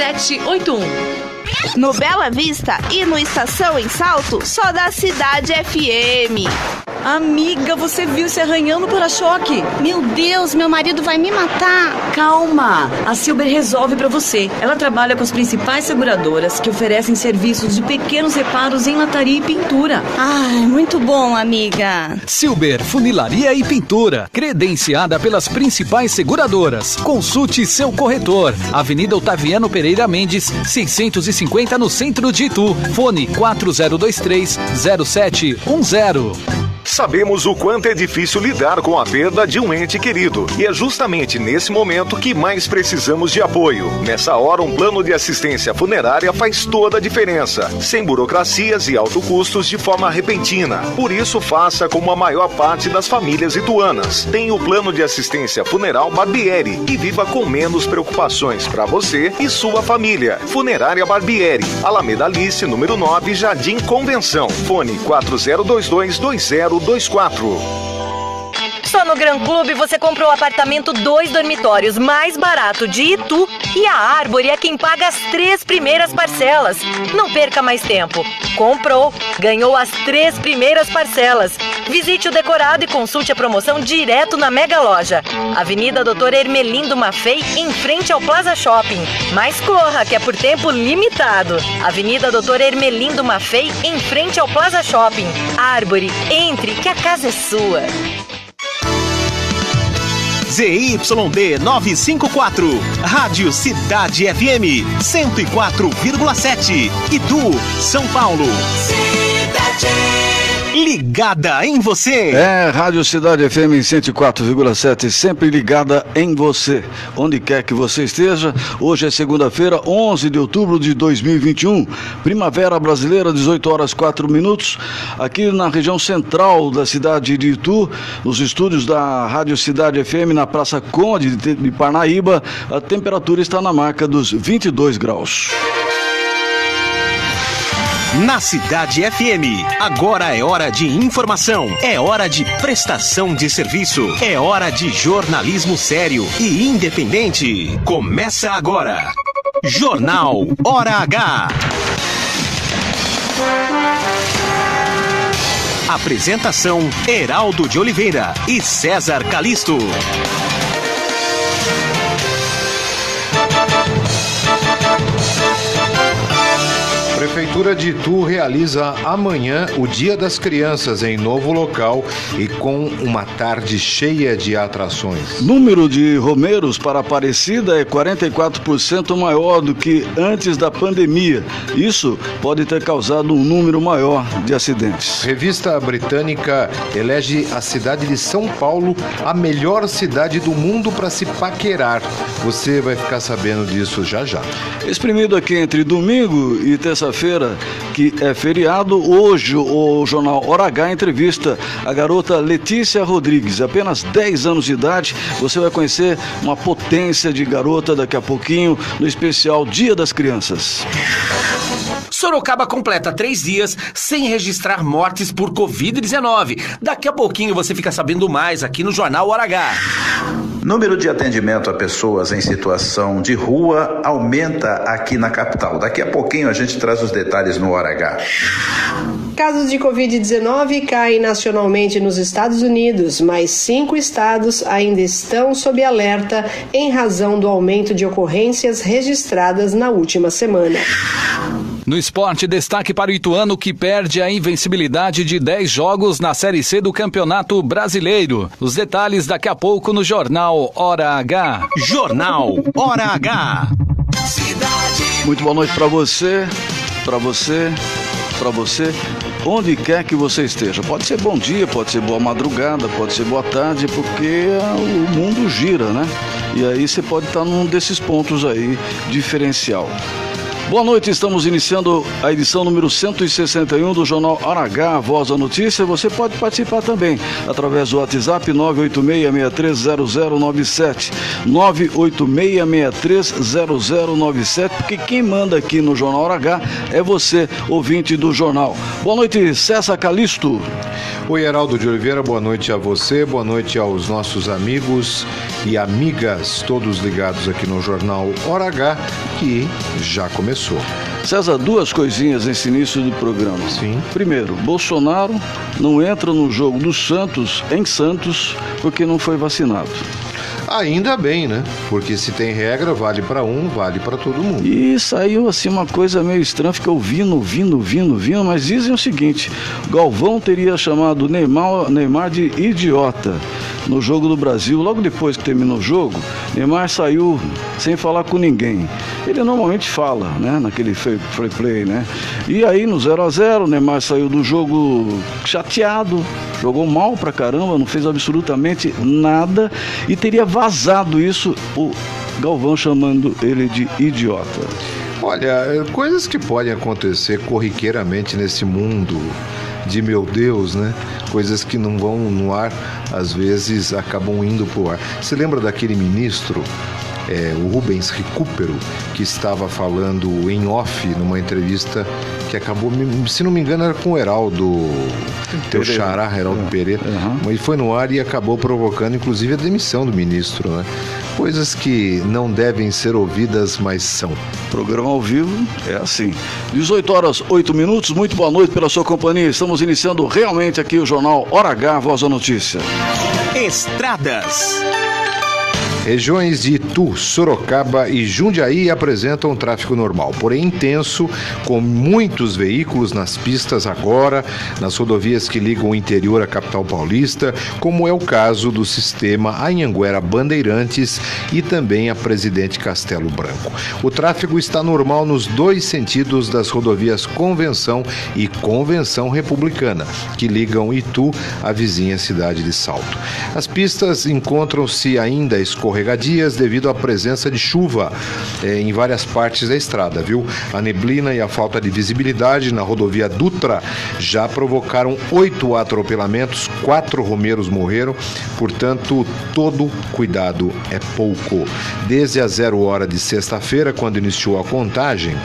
3781. No Bela Vista e no Estação em Salto, só da Cidade FM. Amiga, você viu se arranhando para-choque? Meu Deus, meu marido vai me matar. Calma, a Silber resolve para você. Ela trabalha com as principais seguradoras que oferecem serviços de pequenos reparos em lataria e pintura. Ai, muito bom, amiga. Silber Funilaria e Pintura, credenciada pelas principais seguradoras. Consulte seu corretor. Avenida Otaviano Pereira Mendes, 650 no centro de Itu. Fone 4023 0710. Sabemos o quanto é difícil lidar com a perda de um ente querido. E é justamente nesse momento que mais precisamos de apoio. Nessa hora, um plano de assistência funerária faz toda a diferença. Sem burocracias e alto custos de forma repentina. Por isso, faça como a maior parte das famílias ituanas. Tem o plano de assistência funeral Barbieri e viva com menos preocupações para você e sua família. Funerária Barbieri, Alameda Alice, número 9, Jardim Convenção. Fone 4022 20 024. Só no Gran Clube você comprou o apartamento dois dormitórios mais barato de Itu e a Árvore é quem paga as três primeiras parcelas. Não perca mais tempo. Comprou, ganhou as três primeiras parcelas. Visite o decorado e consulte a promoção direto na Mega Loja. Avenida Doutor Ermelindo Mafei, em frente ao Plaza Shopping. Mas corra, que é por tempo limitado. Avenida Doutor Ermelindo Mafei, em frente ao Plaza Shopping. Árvore, entre, que a casa é sua. ZYD 954, Rádio Cidade FM 104,7, Itu, São Paulo. Cidade ligada em você. É, Rádio Cidade FM 104,7, sempre ligada em você. Onde quer que você esteja, hoje é segunda-feira, 11 de outubro de 2021, primavera brasileira, 18 horas 4 minutos, aqui na região central da cidade de Itu, nos estúdios da Rádio Cidade FM, na Praça Conde de Parnaíba, a temperatura está na marca dos 22 graus. Na Cidade FM, agora é hora de informação, é hora de prestação de serviço, é hora de jornalismo sério e independente. Começa agora. Jornal Hora H. Apresentação: Heraldo de Oliveira e César Calisto. Prefeitura de Itu realiza amanhã o Dia das Crianças em novo local e com uma tarde cheia de atrações. Número de romeiros para Aparecida é 44% maior do que antes da pandemia. Isso pode ter causado um número maior de acidentes. Revista britânica elege a cidade de São Paulo a melhor cidade do mundo para se paquerar. Você vai ficar sabendo disso já já. Exprimido aqui entre domingo e terça terça-feira, que é feriado, hoje o jornal Hora H entrevista a garota Letícia Rodrigues, apenas 10 anos de idade. Você vai conhecer uma potência de garota daqui a pouquinho no especial Dia das Crianças. Sorocaba completa três dias sem registrar mortes por Covid-19. Daqui a pouquinho você fica sabendo mais aqui no Jornal Hora H. Número de atendimento a pessoas em situação de rua aumenta aqui na capital. Daqui a pouquinho a gente traz os detalhes no Hora H. Casos de Covid-19 caem nacionalmente nos Estados Unidos, mas cinco estados ainda estão sob alerta em razão do aumento de ocorrências registradas na última semana. No esporte, destaque para o Ituano que perde a invencibilidade de 10 jogos na Série C do Campeonato Brasileiro. Os detalhes daqui a pouco no Jornal Hora H. Jornal Hora H. Muito boa noite para você, para você, para você onde quer que você esteja. Pode ser bom dia, pode ser boa madrugada, pode ser boa tarde, porque o mundo gira, né? E aí você pode estar num desses pontos aí diferencial. Boa noite, estamos iniciando a edição número 161 do Jornal Aragá, Voz da Notícia. Você pode participar também através do WhatsApp 986630097. 986630097, porque quem manda aqui no Jornal Aragá é você, ouvinte do jornal. Boa noite, César Calisto. Oi, Heraldo de Oliveira, boa noite a você, boa noite aos nossos amigos e amigas, todos ligados aqui no Jornal Hora H, que já começou. César, duas coisinhas nesse início do programa. Sim. Primeiro, Bolsonaro não entra no jogo do Santos, em Santos, porque não foi vacinado. Ainda bem, né? Porque se tem regra, vale para um, vale para todo mundo. E saiu assim uma coisa meio estranha, fica ouvindo, ouvindo, ouvindo, ouvindo, mas dizem o seguinte: Galvão teria chamado Neymar, Neymar de idiota no jogo do Brasil. Logo depois que terminou o jogo, Neymar saiu sem falar com ninguém. Ele normalmente fala, né, naquele free play, né? E aí no 0 a 0 Neymar saiu do jogo chateado, jogou mal pra caramba, não fez absolutamente nada e teria vazado isso o Galvão chamando ele de idiota. Olha, coisas que podem acontecer corriqueiramente nesse mundo de meu Deus, né? Coisas que não vão no ar, às vezes acabam indo pro ar. Você lembra daquele ministro, é, o Rubens Recupero, que estava falando em off numa entrevista que acabou, se não me engano, era com o Heraldo, teu xará, Heraldo Pereira, uhum. mas foi no ar e acabou provocando, inclusive, a demissão do ministro, né? Coisas que não devem ser ouvidas, mas são. Programa ao vivo é assim. 18 horas 8 minutos, muito boa noite pela sua companhia. Estamos iniciando realmente aqui o jornal Hora H, Voz da Notícia. Estradas. Regiões de Itu, Sorocaba e Jundiaí apresentam tráfego normal, porém intenso, com muitos veículos nas pistas agora, nas rodovias que ligam o interior à capital paulista, como é o caso do sistema Anhanguera Bandeirantes e também a Presidente Castelo Branco. O tráfego está normal nos dois sentidos das rodovias Convenção e Convenção Republicana, que ligam Itu à vizinha cidade de Salto. As pistas encontram-se ainda escorregadas escorregadias devido à presença de chuva eh, em várias partes da estrada, viu? A neblina e a falta de visibilidade na rodovia Dutra já provocaram oito atropelamentos, quatro romeiros morreram, portanto, todo cuidado é pouco. Desde a zero hora de sexta-feira, quando iniciou a contagem,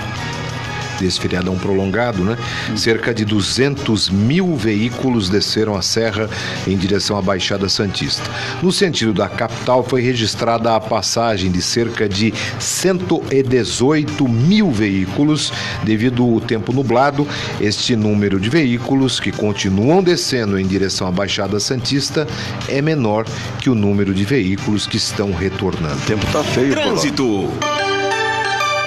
desse feriadão prolongado, né? Cerca de 200 mil veículos desceram a serra em direção à Baixada Santista. No sentido da capital, foi registrada a passagem de cerca de 118 mil veículos devido ao tempo nublado. Este número de veículos que continuam descendo em direção à Baixada Santista é menor que o número de veículos que estão retornando. O tempo tá feio. Trânsito.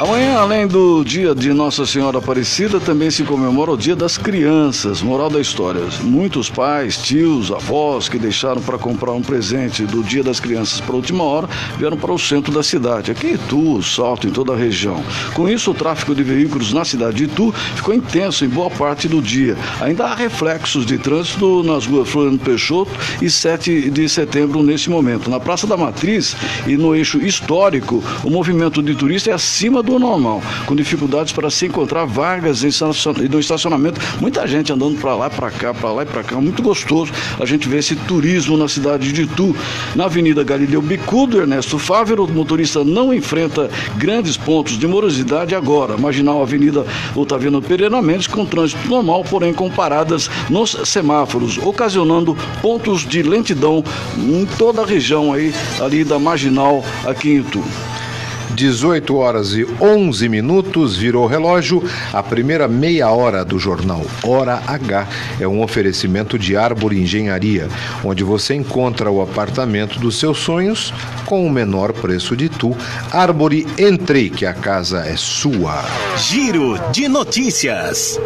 Amanhã, além do dia de Nossa Senhora Aparecida, também se comemora o Dia das Crianças. Moral da história: muitos pais, tios, avós que deixaram para comprar um presente do Dia das Crianças para a última hora vieram para o centro da cidade. Aqui em Itu, Salto, em toda a região. Com isso, o tráfego de veículos na cidade de Itu ficou intenso em boa parte do dia. Ainda há reflexos de trânsito nas ruas Floriano Peixoto e 7 de setembro nesse momento. Na Praça da Matriz e no eixo histórico, o movimento de turista é acima do normal, com dificuldades para se encontrar vagas no estacionamento. Muita gente andando para lá, para cá, para lá e para cá. Muito gostoso a gente ver esse turismo na cidade de Itu. Na Avenida Galileu Bicudo, Ernesto Fávero, o motorista não enfrenta grandes pontos de morosidade agora. Marginal Avenida Otaviano Pereira Mendes com trânsito normal, porém com paradas nos semáforos, ocasionando pontos de lentidão em toda a região aí, ali da Marginal aqui em Itu. 18 horas e 11 minutos, virou relógio. A primeira meia hora do jornal Hora H é um oferecimento de Árvore Engenharia, onde você encontra o apartamento dos seus sonhos com o menor preço de tu. Árvore Entre, que a casa é sua. Giro de notícias.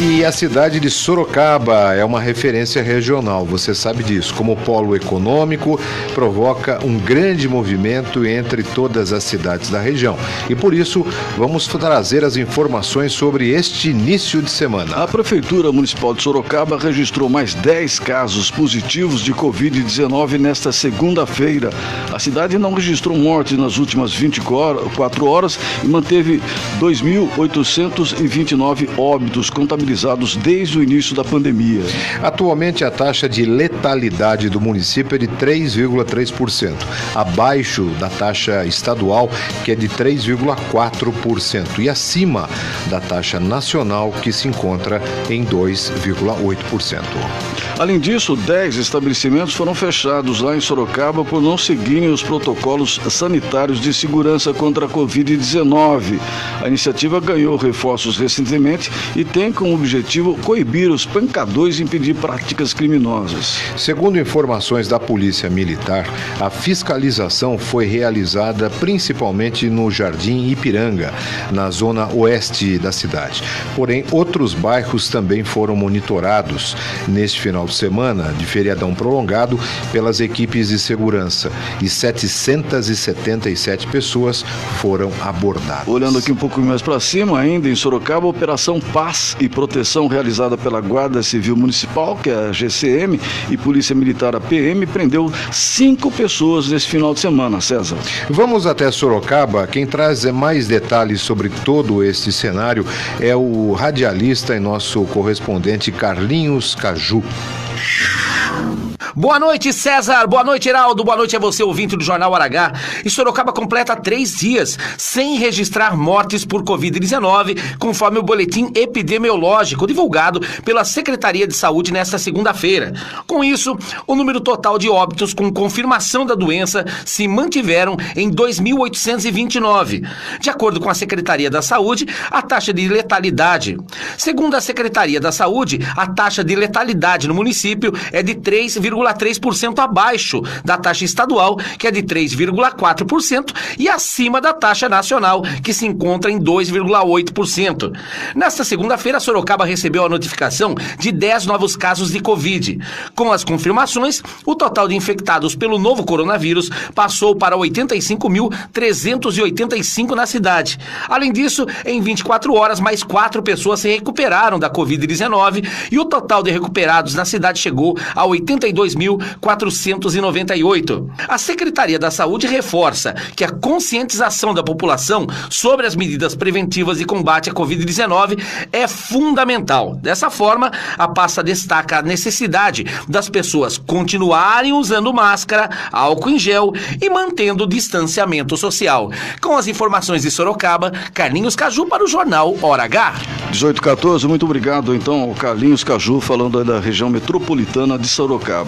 E a cidade de Sorocaba é uma referência regional, você sabe disso. Como polo econômico, provoca um grande movimento entre todas as cidades da região. E por isso, vamos trazer as informações sobre este início de semana. A Prefeitura Municipal de Sorocaba registrou mais 10 casos positivos de Covid-19 nesta segunda-feira. A cidade não registrou mortes nas últimas 24 horas e manteve 2.829 óbitos contabilizados desde o início da pandemia. Atualmente, a taxa de letalidade do município é de 3,3%, abaixo da taxa estadual, que é de 3,4%, e acima da taxa nacional, que se encontra em 2,8%. Além disso, 10 estabelecimentos foram fechados lá em Sorocaba por não seguirem os protocolos sanitários de segurança contra a Covid-19. A iniciativa ganhou reforços recentemente e tem como objetivo coibir os pancadores e impedir práticas criminosas. Segundo informações da Polícia Militar, a fiscalização foi realizada principalmente no Jardim Ipiranga, na zona oeste da cidade. Porém, outros bairros também foram monitorados neste final de semana de feriadão prolongado pelas equipes de segurança e 777 pessoas foram abordadas. Olhando aqui um pouco mais para cima, ainda em Sorocaba, Operação Paz e Proteção realizada pela Guarda Civil Municipal, que é a GCM, e Polícia Militar, a PM, prendeu cinco pessoas nesse final de semana, César. Vamos até Sorocaba. Quem traz mais detalhes sobre todo este cenário é o radialista e nosso correspondente Carlinhos Caju. Boa noite, César. Boa noite, Heraldo. Boa noite a você, ouvinte do Jornal Aragá. E Sorocaba completa três dias sem registrar mortes por Covid-19, conforme o boletim epidemiológico divulgado pela Secretaria de Saúde nesta segunda-feira. Com isso, o número total de óbitos com confirmação da doença se mantiveram em 2.829. De acordo com a Secretaria da Saúde, a taxa de letalidade. Segundo a Secretaria da Saúde, a taxa de letalidade no município é de 3,3% abaixo da taxa estadual, que é de 3,4%, e acima da taxa nacional, que se encontra em 2,8%. Nesta segunda-feira, Sorocaba recebeu a notificação de 10 novos casos de Covid. Com as confirmações, o total de infectados pelo novo coronavírus passou para 85.385 na cidade. Além disso, em 24 horas, mais quatro pessoas se recuperaram da Covid-19 e o total de recuperados na cidade chegou a 82.498. A Secretaria da Saúde reforça que a conscientização da população sobre as medidas preventivas de combate à Covid-19 é fundamental. Dessa forma, a pasta destaca a necessidade das pessoas continuarem usando máscara, álcool em gel e mantendo o distanciamento social. Com as informações de Sorocaba, Carlinhos Caju para o Jornal Hora H. 1814, muito obrigado então, Carlinhos Caju, falando da região metropolitana de Sorocaba.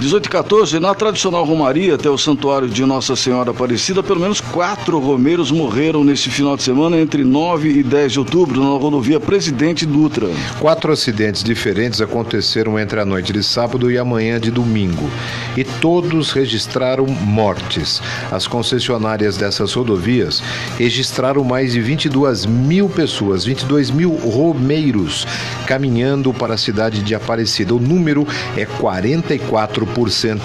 1814, na tradicional Romaria até o Santuário de Nossa Senhora Aparecida, pelo menos quatro romeiros morreram neste final de semana entre 9 e 10 de outubro na rodovia Presidente Dutra. Quatro acidentes diferentes aconteceram entre a noite de sábado e a manhã de domingo e todos registraram mortes. As concessionárias dessas rodovias registraram mais de 22 mil pessoas, 22 mil romeiros caminhando para a cidade de Aparecida. O número é 44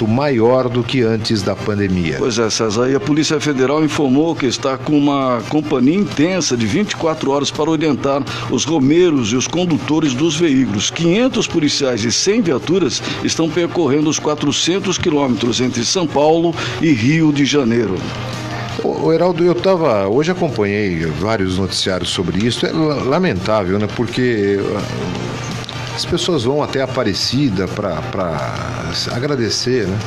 maior do que antes da pandemia. Pois é, César, e a Polícia Federal informou que está com uma companhia intensa de 24 horas para orientar os romeiros e os condutores dos veículos. 500 policiais e 100 viaturas estão percorrendo os 400 quilômetros entre São Paulo e Rio de Janeiro. O Heraldo, eu estava. Hoje acompanhei vários noticiários sobre isso. É lamentável, né? Porque as pessoas vão até Aparecida para agradecer, né?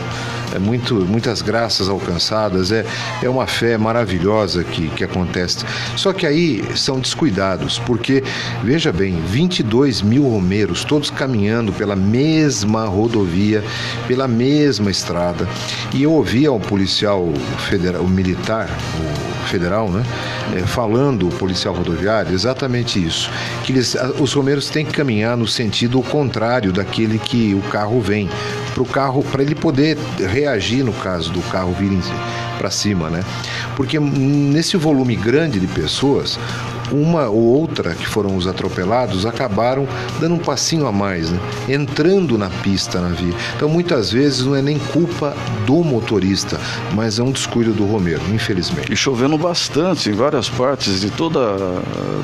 É muito, muitas graças alcançadas, é, é uma fé maravilhosa que, que acontece. Só que aí são descuidados, porque, veja bem, 22 mil romeiros, todos caminhando pela mesma rodovia, pela mesma estrada. E eu ouvia um policial federal, o militar, o federal, né? É, falando, o policial rodoviário, exatamente isso. Que eles, os romeiros têm que caminhar no sentido contrário daquele que o carro vem. Para o carro, para ele poder reagir no caso do carro vir para cima, né? Porque nesse volume grande de pessoas, uma ou outra que foram os atropelados acabaram dando um passinho a mais, né? entrando na pista na via. Então muitas vezes não é nem culpa do motorista, mas é um descuido do Romero, infelizmente. E chovendo bastante em várias partes de toda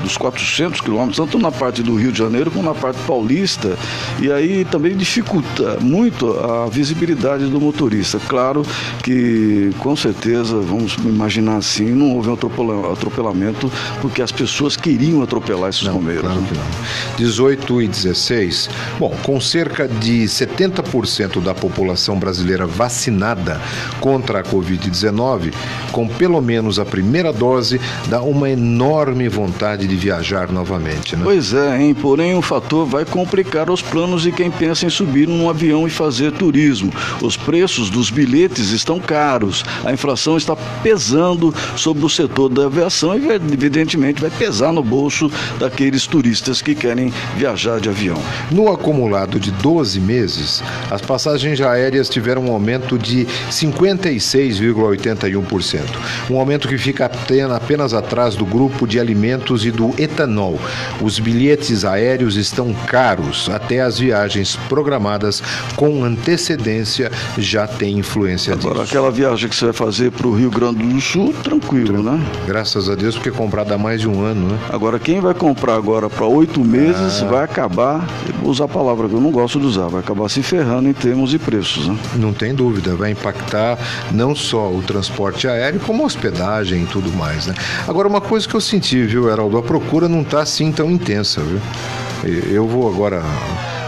dos 400 quilômetros, tanto na parte do Rio de Janeiro como na parte paulista, e aí também dificulta muito a visibilidade do motorista. Claro que com certeza, vamos imaginar assim, não houve um atropelamento porque as pessoas queriam atropelar esses não, romeiros. Claro que não. 18 e 16. Bom, com cerca de 70% da população brasileira vacinada contra a Covid-19, com pelo menos a primeira dose, dá uma enorme vontade de viajar novamente. Né? Pois é, hein? porém o fator vai complicar os planos de quem pensa em subir num avião e fazer turismo. Os preços dos bilhetes estão caros, a inflação está pesando sobre o setor da aviação e, evidentemente, vai pesar no bolso daqueles turistas que querem viajar de avião. No acumulado de 12 meses, as passagens aéreas tiveram um aumento de 56,81%, um aumento que fica apenas atrás do grupo de alimentos e do etanol. Os bilhetes aéreos estão caros, até as viagens programadas com antecedência já têm influência Agora, disso. aquela viagem que você vai fazer para o Rio Grande do Sul, tranquilo, né? Graças a Deus, porque comprada há mais de um ano, né? Agora, quem vai comprar agora para oito meses ah. vai acabar, vou usar a palavra que eu não gosto de usar, vai acabar se ferrando em termos de preços, né? Não tem dúvida, vai impactar não só o transporte aéreo, como a hospedagem e tudo mais, né? Agora, uma coisa que eu senti, viu, Heraldo, a procura não está assim tão intensa, viu? Eu vou agora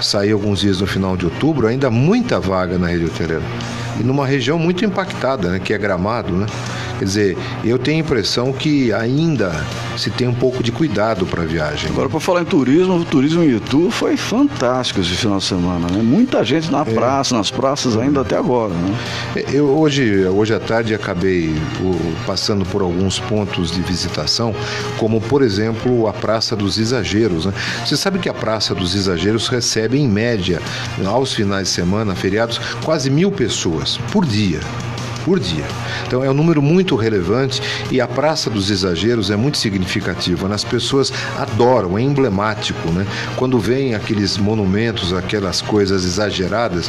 sair alguns dias no final de outubro, ainda muita vaga na rede hoteleira. Numa região muito impactada, né, que é Gramado, né? Quer dizer, eu tenho a impressão que ainda se tem um pouco de cuidado para a viagem. Agora, para falar em turismo, o turismo em Itu foi fantástico esse final de semana, né? Muita gente na é. praça, nas praças ainda até agora, né? Eu hoje, hoje à tarde acabei passando por alguns pontos de visitação, como por exemplo a Praça dos Exageros, né? Você sabe que a Praça dos Exageros recebe em média, aos finais de semana, feriados, quase mil pessoas por dia por dia. Então é um número muito relevante e a Praça dos Exageros é muito significativa. Né? As pessoas adoram, é emblemático. Né? Quando vêm aqueles monumentos, aquelas coisas exageradas,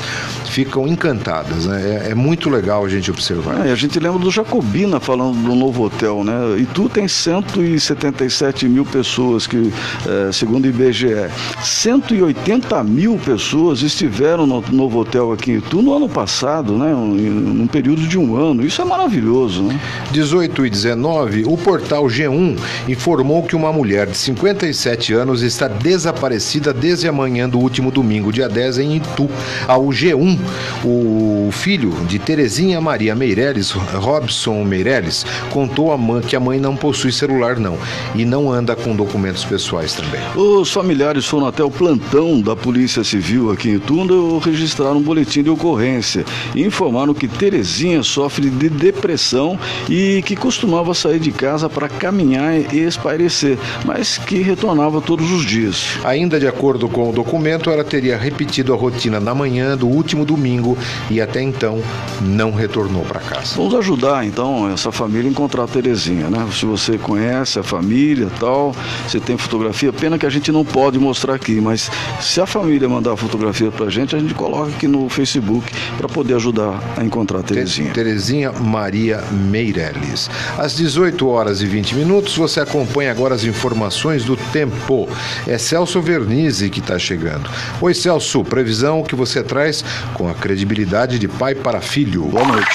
ficam encantadas. Né? É, é muito legal a gente observar. É, a gente lembra do Jacobina falando do novo hotel. Né? Itu tem 177 mil pessoas, que, é, segundo o IBGE, 180 mil pessoas estiveram no novo hotel aqui em Itu no ano passado, né? num período de um um ano. Isso é maravilhoso, né? 18 e 19, o portal G1 informou que uma mulher de 57 anos está desaparecida desde a manhã do último domingo, dia 10, em Itu. Ao G1, o filho de Terezinha Maria Meirelles, Robson Meirelles, contou a mãe que a mãe não possui celular, não, e não anda com documentos pessoais também. Os familiares foram até o plantão da Polícia Civil aqui em Itu, onde registraram um boletim de ocorrência e informaram que Terezinha sofre de depressão e que costumava sair de casa para caminhar e espairecer, mas que retornava todos os dias. Ainda de acordo com o documento, ela teria repetido a rotina na manhã do último domingo e até então não retornou para casa. Vamos ajudar então essa família a encontrar a Terezinha, né? Se você conhece a família tal, você tem fotografia, pena que a gente não pode mostrar aqui, mas se a família mandar a fotografia para a gente, a gente coloca aqui no Facebook para poder ajudar a encontrar a Terezinha. Terezinha Maria Meirelles. Às 18 horas e 20 minutos, você acompanha agora as informações do tempo. É Celso Vernizzi que está chegando. Oi, Celso, previsão que você traz com a credibilidade de pai para filho. Boa noite.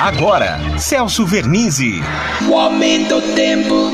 Agora, Celso Vernizzi. O aumento do tempo.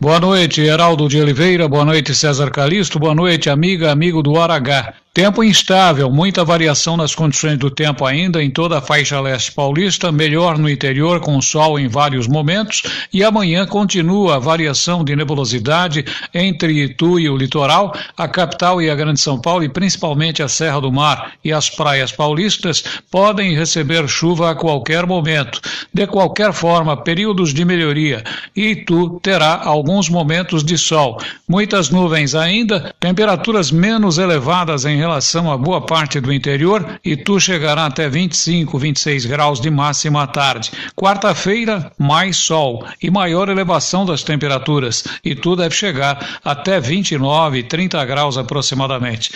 Boa noite, Heraldo de Oliveira. Boa noite, César Calisto. Boa noite, amiga, amigo do Hora H. Tempo instável, muita variação nas condições do tempo ainda em toda a faixa leste paulista, melhor no interior com sol em vários momentos, e amanhã continua a variação de nebulosidade entre Itu e o litoral, a capital e a Grande São Paulo, e principalmente a Serra do Mar e as praias paulistas, podem receber chuva a qualquer momento. De qualquer forma, períodos de melhoria, e Itu terá alguns momentos de sol. Muitas nuvens ainda, temperaturas menos elevadas em relação a boa parte do interior e tu chegará até 25, 26 graus de máxima à tarde. Quarta-feira, mais sol e maior elevação das temperaturas e tu deve chegar até 29, 30 graus aproximadamente.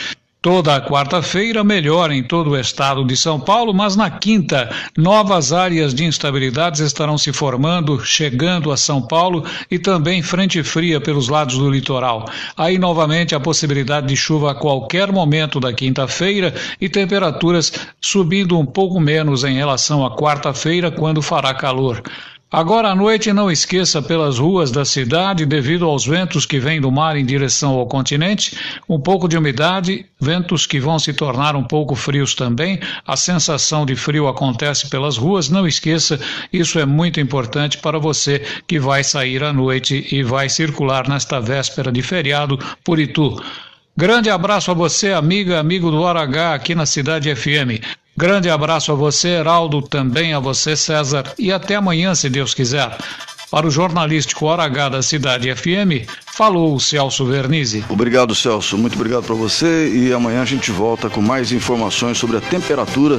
Toda quarta-feira melhora em todo o estado de São Paulo, mas na quinta, novas áreas de instabilidades estarão se formando, chegando a São Paulo e também frente fria pelos lados do litoral. Aí novamente a possibilidade de chuva a qualquer momento da quinta-feira e temperaturas subindo um pouco menos em relação à quarta-feira, quando fará calor. Agora à noite, não esqueça pelas ruas da cidade, devido aos ventos que vêm do mar em direção ao continente, um pouco de umidade, ventos que vão se tornar um pouco frios também. A sensação de frio acontece pelas ruas, não esqueça, isso é muito importante para você que vai sair à noite e vai circular nesta véspera de feriado por Itu. Grande abraço a você, amiga, amigo do Hora H aqui na Cidade FM. Grande abraço a você, Heraldo, também a você, César, e até amanhã, se Deus quiser. Para o jornalístico Hora H da Cidade FM, falou o Celso Vernizzi. Obrigado, Celso. Muito obrigado para você. E amanhã a gente volta com mais informações sobre a temperatura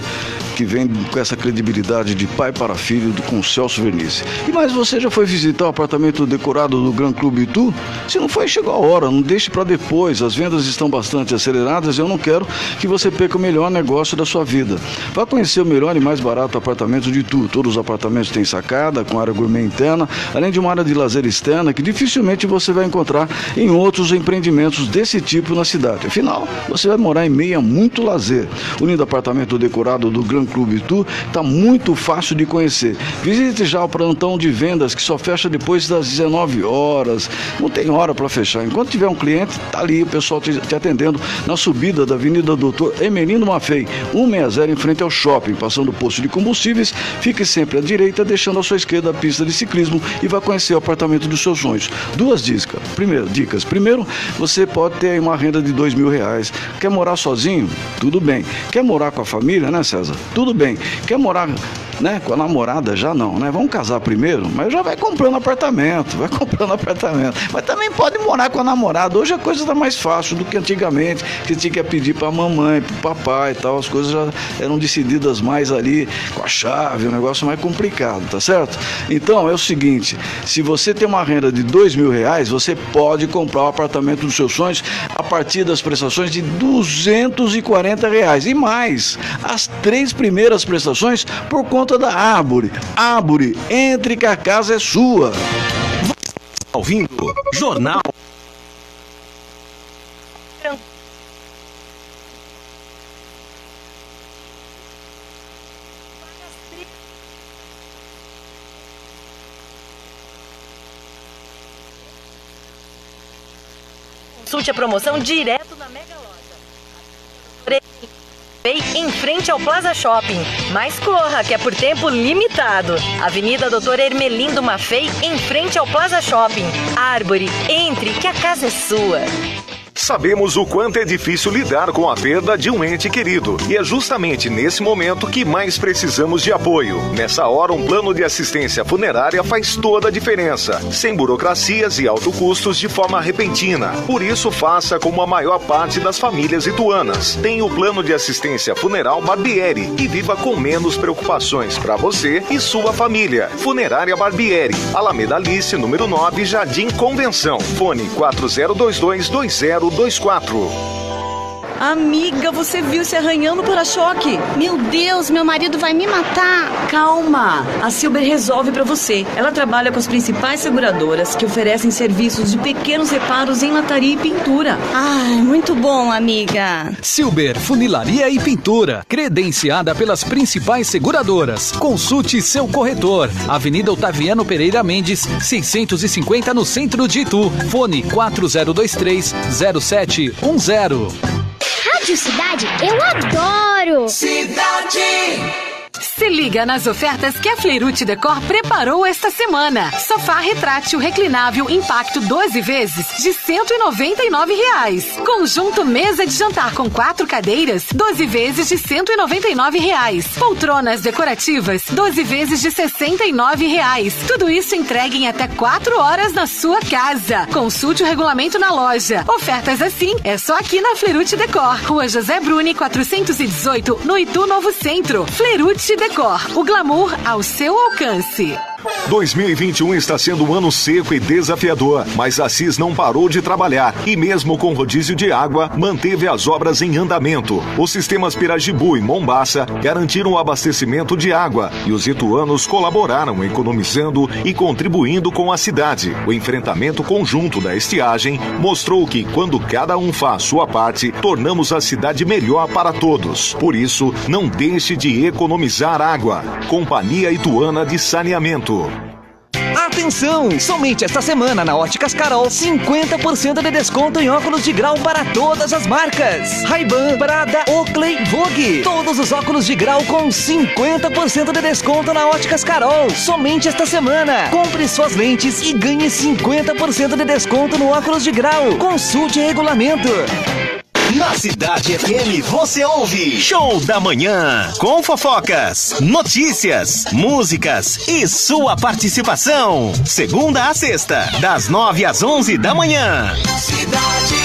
que vem com essa credibilidade de pai para filho com o Celso Vernizzi. E mais, você já foi visitar o apartamento decorado do Gran Clube Itu? Se não foi, chegou a hora. Não deixe para depois. As vendas estão bastante aceleradas eu não quero que você perca o melhor negócio da sua vida. Vá conhecer o melhor e mais barato apartamento de Itu. Todos os apartamentos têm sacada, com área gourmet interna além de uma área de lazer externa que dificilmente você vai encontrar em outros empreendimentos desse tipo na cidade. Afinal, você vai morar em meia muito lazer. O lindo apartamento decorado do Gran Clube Tour está muito fácil de conhecer. Visite já o plantão de vendas que só fecha depois das 19 horas. Não tem hora para fechar. Enquanto tiver um cliente, tá ali o pessoal te, te atendendo na subida da Avenida Doutor Emelino Mafei, 160 em frente ao shopping, passando o posto de combustíveis. Fique sempre à direita, deixando à sua esquerda a pista de ciclismo e vai conhecer o apartamento dos seus sonhos. Duas dicas. Primeiro, dicas. Primeiro, você pode ter uma renda de dois mil reais. Quer morar sozinho? Tudo bem. Quer morar com a família, né, César? Tudo bem. Quer morar né? Com a namorada já não, né? Vamos casar primeiro, mas já vai comprando apartamento, vai comprando apartamento. Mas também pode morar com a namorada. Hoje a coisa está mais fácil do que antigamente, que tinha que pedir para a mamãe, para o papai e tal. As coisas já eram decididas mais ali com a chave, um negócio mais complicado, tá certo? Então é o seguinte: se você tem uma renda de dois mil reais, você pode comprar o apartamento dos seus sonhos a partir das prestações de 240 reais e mais. As três primeiras prestações por conta conta da árvore. Árvore, entre que a casa é sua. Ouvindo Jornal. A promoção direto na Mega Loja em frente ao Plaza Shopping. Mas corra, que é por tempo limitado. Avenida Doutor Ermelindo Mafei, em frente ao Plaza Shopping. Árvore, entre, que a casa é sua. Sabemos o quanto é difícil lidar com a perda de um ente querido. E é justamente nesse momento que mais precisamos de apoio. Nessa hora, um plano de assistência funerária faz toda a diferença. Sem burocracias e alto custos de forma repentina. Por isso, faça como a maior parte das famílias ituanas. Tem o plano de assistência funeral Barbieri e viva com menos preocupações para você e sua família. Funerária Barbieri, Alameda Alice, número 9, Jardim Convenção. Fone 4022 20 024. Amiga, você viu se arranhando para-choque? Meu Deus, meu marido vai me matar. Calma, a Silber resolve para você. Ela trabalha com as principais seguradoras que oferecem serviços de pequenos reparos em lataria e pintura. Ai, muito bom, amiga. Silber Funilaria e Pintura, credenciada pelas principais seguradoras. Consulte seu corretor. Avenida Otaviano Pereira Mendes, 650 no centro de Itu. Fone 4023 0710. Rádio Cidade, eu adoro! Cidade! Se liga nas ofertas que a Fleirute Decor preparou esta semana. Sofá retrátil reclinável Impacto 12 vezes de 199 reais. Conjunto mesa de jantar com quatro cadeiras, 12 vezes de 199 reais. Poltronas decorativas, 12 vezes de 69 reais. Tudo isso entregue em até 4 horas na sua casa. Consulte o regulamento na loja. Ofertas assim é só aqui na Fleirute Decor. Rua José Bruni 418, no Itu Novo Centro. Fleirute Decor Decor, o glamour ao seu alcance. 2021 está sendo um ano seco e desafiador, mas a CIS não parou de trabalhar e mesmo com rodízio de água, manteve as obras em andamento. Os sistemas Pirajibu e Mombaça garantiram o abastecimento de água e os ituanos colaboraram economizando e contribuindo com a cidade. O enfrentamento conjunto da estiagem mostrou que quando cada um faz sua parte, tornamos a cidade melhor para todos. Por isso, não deixe de economizar água. Companhia Ituana de Saneamento. Atenção! Somente esta semana na Óticas Carol, 50% de desconto em óculos de grau para todas as marcas. Ray-Ban, Prada, Oakley, Vogue. Todos os óculos de grau com 50% de desconto na Óticas Carol. Somente esta semana. Compre suas lentes e ganhe 50% de desconto no óculos de grau. Consulte regulamento. Na Cidade FM você ouve Show da Manhã com fofocas, notícias, músicas e sua participação. Segunda a sexta, das nove às onze da manhã. Cidade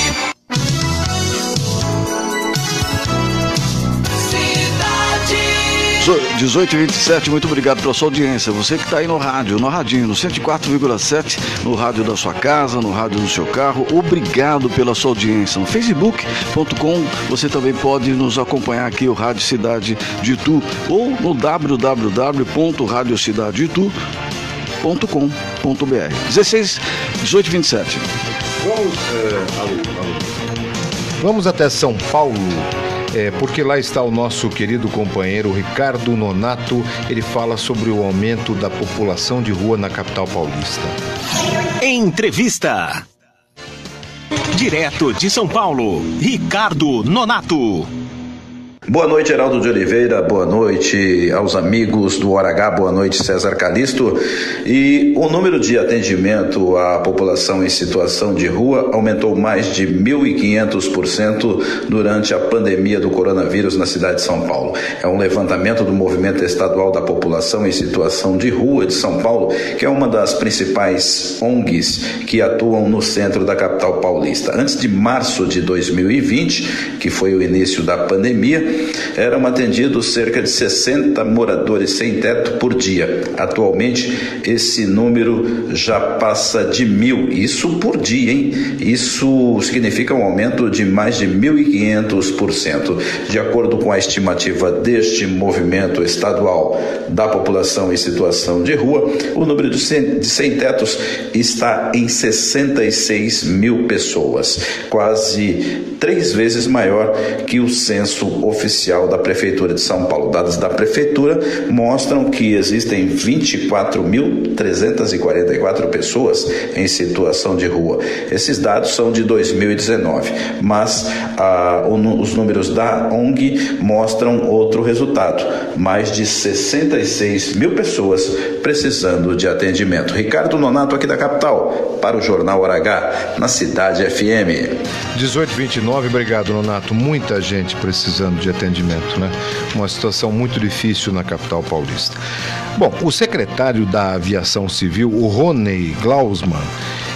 18 e 27, muito obrigado pela sua audiência. Você que está aí no rádio, no radinho, no 104,7, no rádio da sua casa, no rádio do seu carro, obrigado pela sua audiência. No facebook.com você também pode nos acompanhar aqui, o Rádio Cidade de Itu, ou no www.radiocidadeitu.com.br. 16, 18 e 27. Vamos, é. Vamos até São Paulo é, porque lá está o nosso querido companheiro Ricardo Nonato. Ele fala sobre o aumento da população de rua na capital paulista. Entrevista. Direto de São Paulo, Ricardo Nonato. Boa noite, Geraldo de Oliveira. Boa noite aos amigos do Hora H. Boa noite, César Calisto. E o número de atendimento à população em situação de rua aumentou mais de 1.500% durante a pandemia do coronavírus na cidade de São Paulo. É um levantamento do Movimento Estadual da População em Situação de Rua de São Paulo, que é uma das principais ONGs que atuam no centro da capital paulista. Antes de março de 2020, que foi o início da pandemia, eram atendidos cerca de 60 moradores sem teto por dia. Atualmente, esse número já passa de mil. Isso por dia, hein? Isso significa um aumento de mais de 1.500%. De acordo com a estimativa deste movimento estadual da população em situação de rua, o número de sem tetos está em 66 mil pessoas, quase três vezes maior que o censo oficial da Prefeitura de São Paulo. Dados da Prefeitura mostram que existem 24.344 pessoas em situação de rua. Esses dados são de 2019, mas ah, os números da ONG mostram outro resultado: mais de 66 mil pessoas precisando de atendimento. Ricardo Nonato, aqui da capital, para o Jornal Hora H, na Cidade FM. 1829 obrigado, Nonato. Muita gente precisando de atendimento, né? Uma situação muito difícil na capital paulista. Bom, o secretário da Aviação Civil, o Rony Glausman,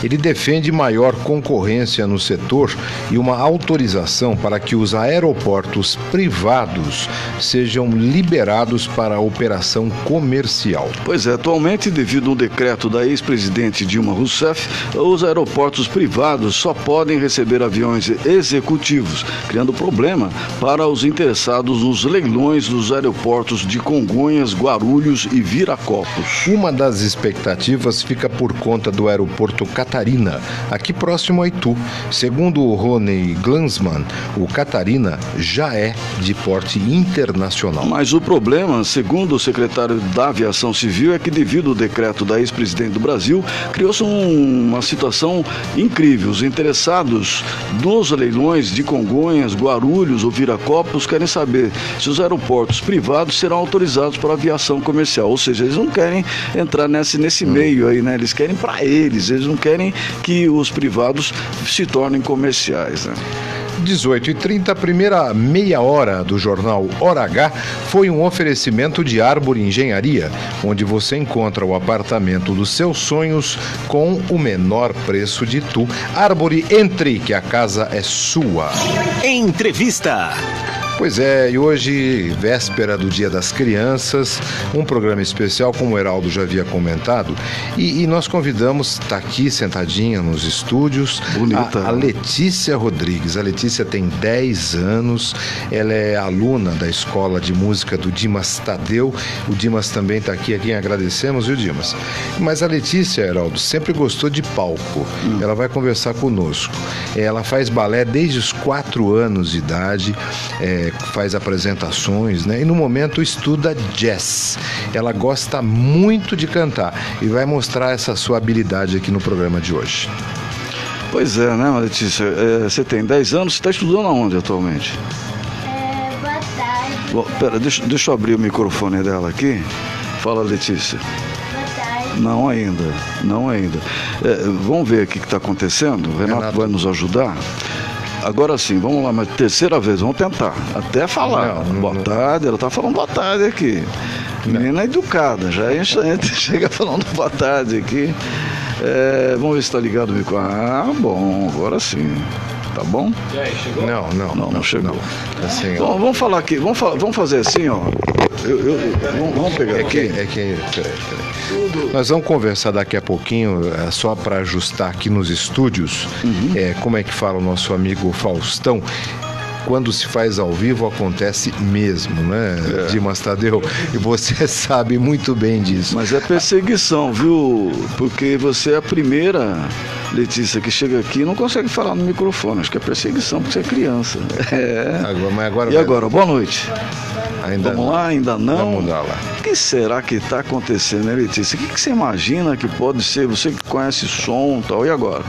ele defende maior concorrência no setor e uma autorização para que os aeroportos privados sejam liberados para a operação comercial. Pois é, atualmente, devido a um decreto da ex-presidente Dilma Rousseff, os aeroportos privados só podem receber aviões executivos, criando problema para os interessados nos leilões dos aeroportos de Congonhas, Guarulhos e Viracopos. Uma das expectativas fica por conta do aeroporto Cat Catarina, aqui próximo a Itu. Segundo o Rony Glansman, o Catarina já é de porte internacional. Mas o problema, segundo o secretário da Aviação Civil, é que devido ao decreto da ex-presidente do Brasil, criou-se um, uma situação incrível. Os interessados nos leilões de Congonhas, Guarulhos ou Viracopos querem saber se os aeroportos privados serão autorizados para aviação comercial. Ou seja, eles não querem entrar nesse, nesse Hum. meio aí, né? Eles querem para eles, eles não querem que os privados se tornem comerciais, né? 18 e 30, a primeira meia hora do jornal Hora H foi um oferecimento de Árvore Engenharia, onde você encontra o apartamento dos seus sonhos com o menor preço de tu. Árvore, entre, que a casa é sua. Entrevista. Pois é, e hoje, véspera do Dia das Crianças, um programa especial, como o Heraldo já havia comentado, e, e nós convidamos, está aqui sentadinha nos estúdios, Bonita. A, a Letícia Rodrigues. A Letícia tem 10 anos, ela é aluna da Escola de Música do Dimas Tadeu. O Dimas também está aqui, a quem agradecemos, viu, Dimas? Mas a Letícia, Heraldo, sempre gostou de palco. Ela vai conversar conosco. Ela faz balé desde os 4 anos de idade. é, faz apresentações, né? E no momento estuda jazz. Ela gosta muito de cantar e vai mostrar essa sua habilidade aqui no programa de hoje. Pois é, né, Letícia? É, você tem 10 anos, você está estudando aonde atualmente? boa tarde. Bom, pera, deixa, deixa eu abrir o microfone dela aqui. Fala, Letícia. Boa tarde. Não ainda, não ainda. É, vamos ver o que está acontecendo. O Renato, vai nos ajudar. Agora sim, vamos lá, mas terceira vez, vamos tentar. Até falar. boa tarde, ela está falando boa tarde aqui. Menina educada, já enche, chega falando boa tarde aqui. É, vamos ver se está ligado o microfone. Ah, bom, agora sim. Tá bom? Não, não. Não, não chegou. Assim, ó. Bom, vamos falar aqui, vamos, fa- vamos fazer assim, ó. Eu, eu- vamos, vamos pegar É que, aqui. é que, peraí, peraí. Nós vamos conversar daqui a pouquinho, é, só para ajustar aqui nos estúdios, Uhum. é, como é que fala o nosso amigo Faustão. Quando se faz ao vivo acontece mesmo, né, É. Dimas Tadeu? E você sabe muito bem disso. Mas é perseguição, viu? Porque você é a primeira, Letícia, que chega aqui e não consegue falar no microfone. Acho que é perseguição, porque você é criança. É. Agora, mas agora E vai- agora, boa noite. Ainda Vamos não. lá, ainda não. Vamos lá. lá. O que será que está acontecendo, né, Letícia? O que, que você imagina que pode ser? Você que conhece som e tal. E agora?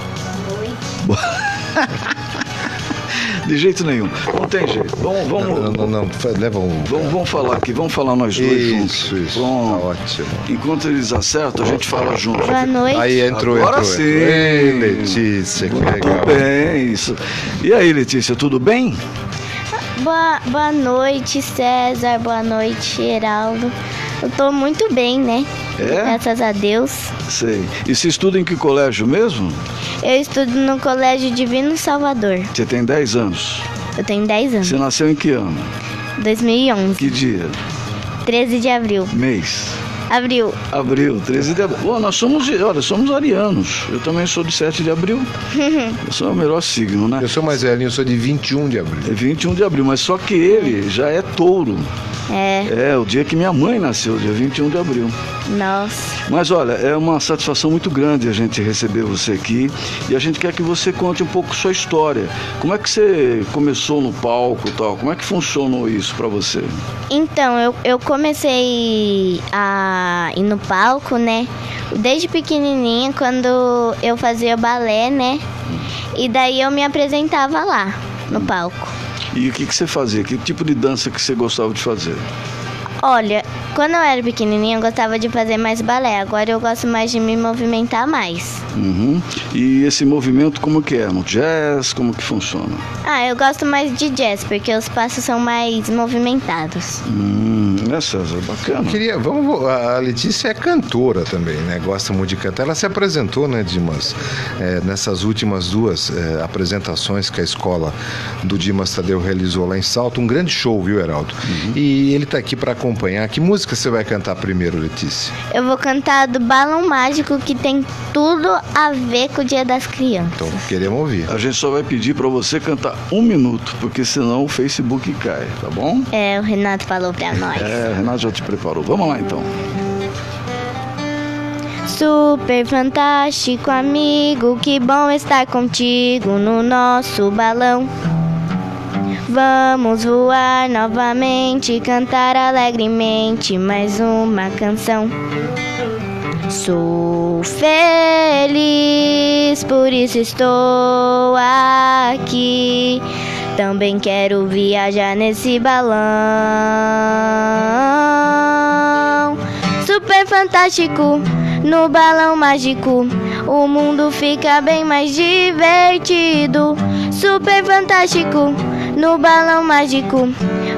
De jeito nenhum. Não tem jeito. Vamos, vamos, Não, não, não, leva um. vamos, vamos falar aqui, vamos falar nós dois Isso, juntos. isso. Pronto. Tá ótimo. Enquanto eles acertam, a gente fala junto. Boa noite. Aí entrou, Agora entrou. sim. entrou. Ei, Letícia, que legal. Tudo bem, isso. E aí, Letícia, tudo bem? Boa, boa noite, César. Boa noite, Heraldo. Eu tô muito bem, né? É? Graças a Deus. Sei. E você estuda em que colégio mesmo? Eu estudo no Colégio Divino Salvador. Você tem 10 anos. Eu tenho 10 anos. Você nasceu em que ano? 2011. Que dia? 13 de abril. Mês? Abril. Abril, 13 de abril. Pô, nós somos, olha, somos arianos. Eu também sou de 7 de abril. Eu sou o melhor signo, né? Eu sou mais velhinho, eu sou de 21 de abril. É 21 de abril, mas só que ele já é touro. É, É, o dia que minha mãe nasceu, dia 21 de abril. nossa. Mas olha, é uma satisfação muito grande a gente receber você aqui e a gente quer que você conte um pouco sua história. Como é que você começou no palco e tal? Como é que funcionou isso pra você? Então, eu, eu comecei a ir no palco, né? Desde pequenininha, quando eu fazia balé, né? E daí eu me apresentava lá, no palco. E o que, que você fazia? Que tipo de dança que você gostava de fazer? Olha, quando eu era pequenininha, eu gostava de fazer mais balé. Agora eu gosto mais de me movimentar mais. Uhum. E esse movimento como que é? No jazz? Como que funciona? Ah, eu gosto mais de jazz, porque os passos são mais movimentados. Hum, é César, bacana. Queria, vamos, a Letícia é cantora também, né? Gosta muito de cantar. Ela se apresentou, né, Dimas, é, nessas últimas duas é, apresentações que a escola do Dimas Tadeu realizou lá em Salto. Um grande show, viu, Heraldo? E ele está aqui para acompanhar. Que música você vai cantar primeiro, Letícia? Eu vou cantar do Balão Mágico, que tem tudo a ver com o Dia das Crianças. Então, queremos ouvir. A gente só vai pedir pra você cantar um minuto, porque senão o Facebook cai, tá bom? É, o Renato falou pra nós. É, Renato já te preparou. Vamos lá então. Super fantástico amigo, que bom estar contigo no nosso balão. Vamos voar novamente, cantar alegremente mais uma canção. Sou feliz, por isso estou aqui. Também quero viajar nesse balão. Super fantástico, no balão mágico. O mundo fica bem mais divertido. Super fantástico, no balão mágico.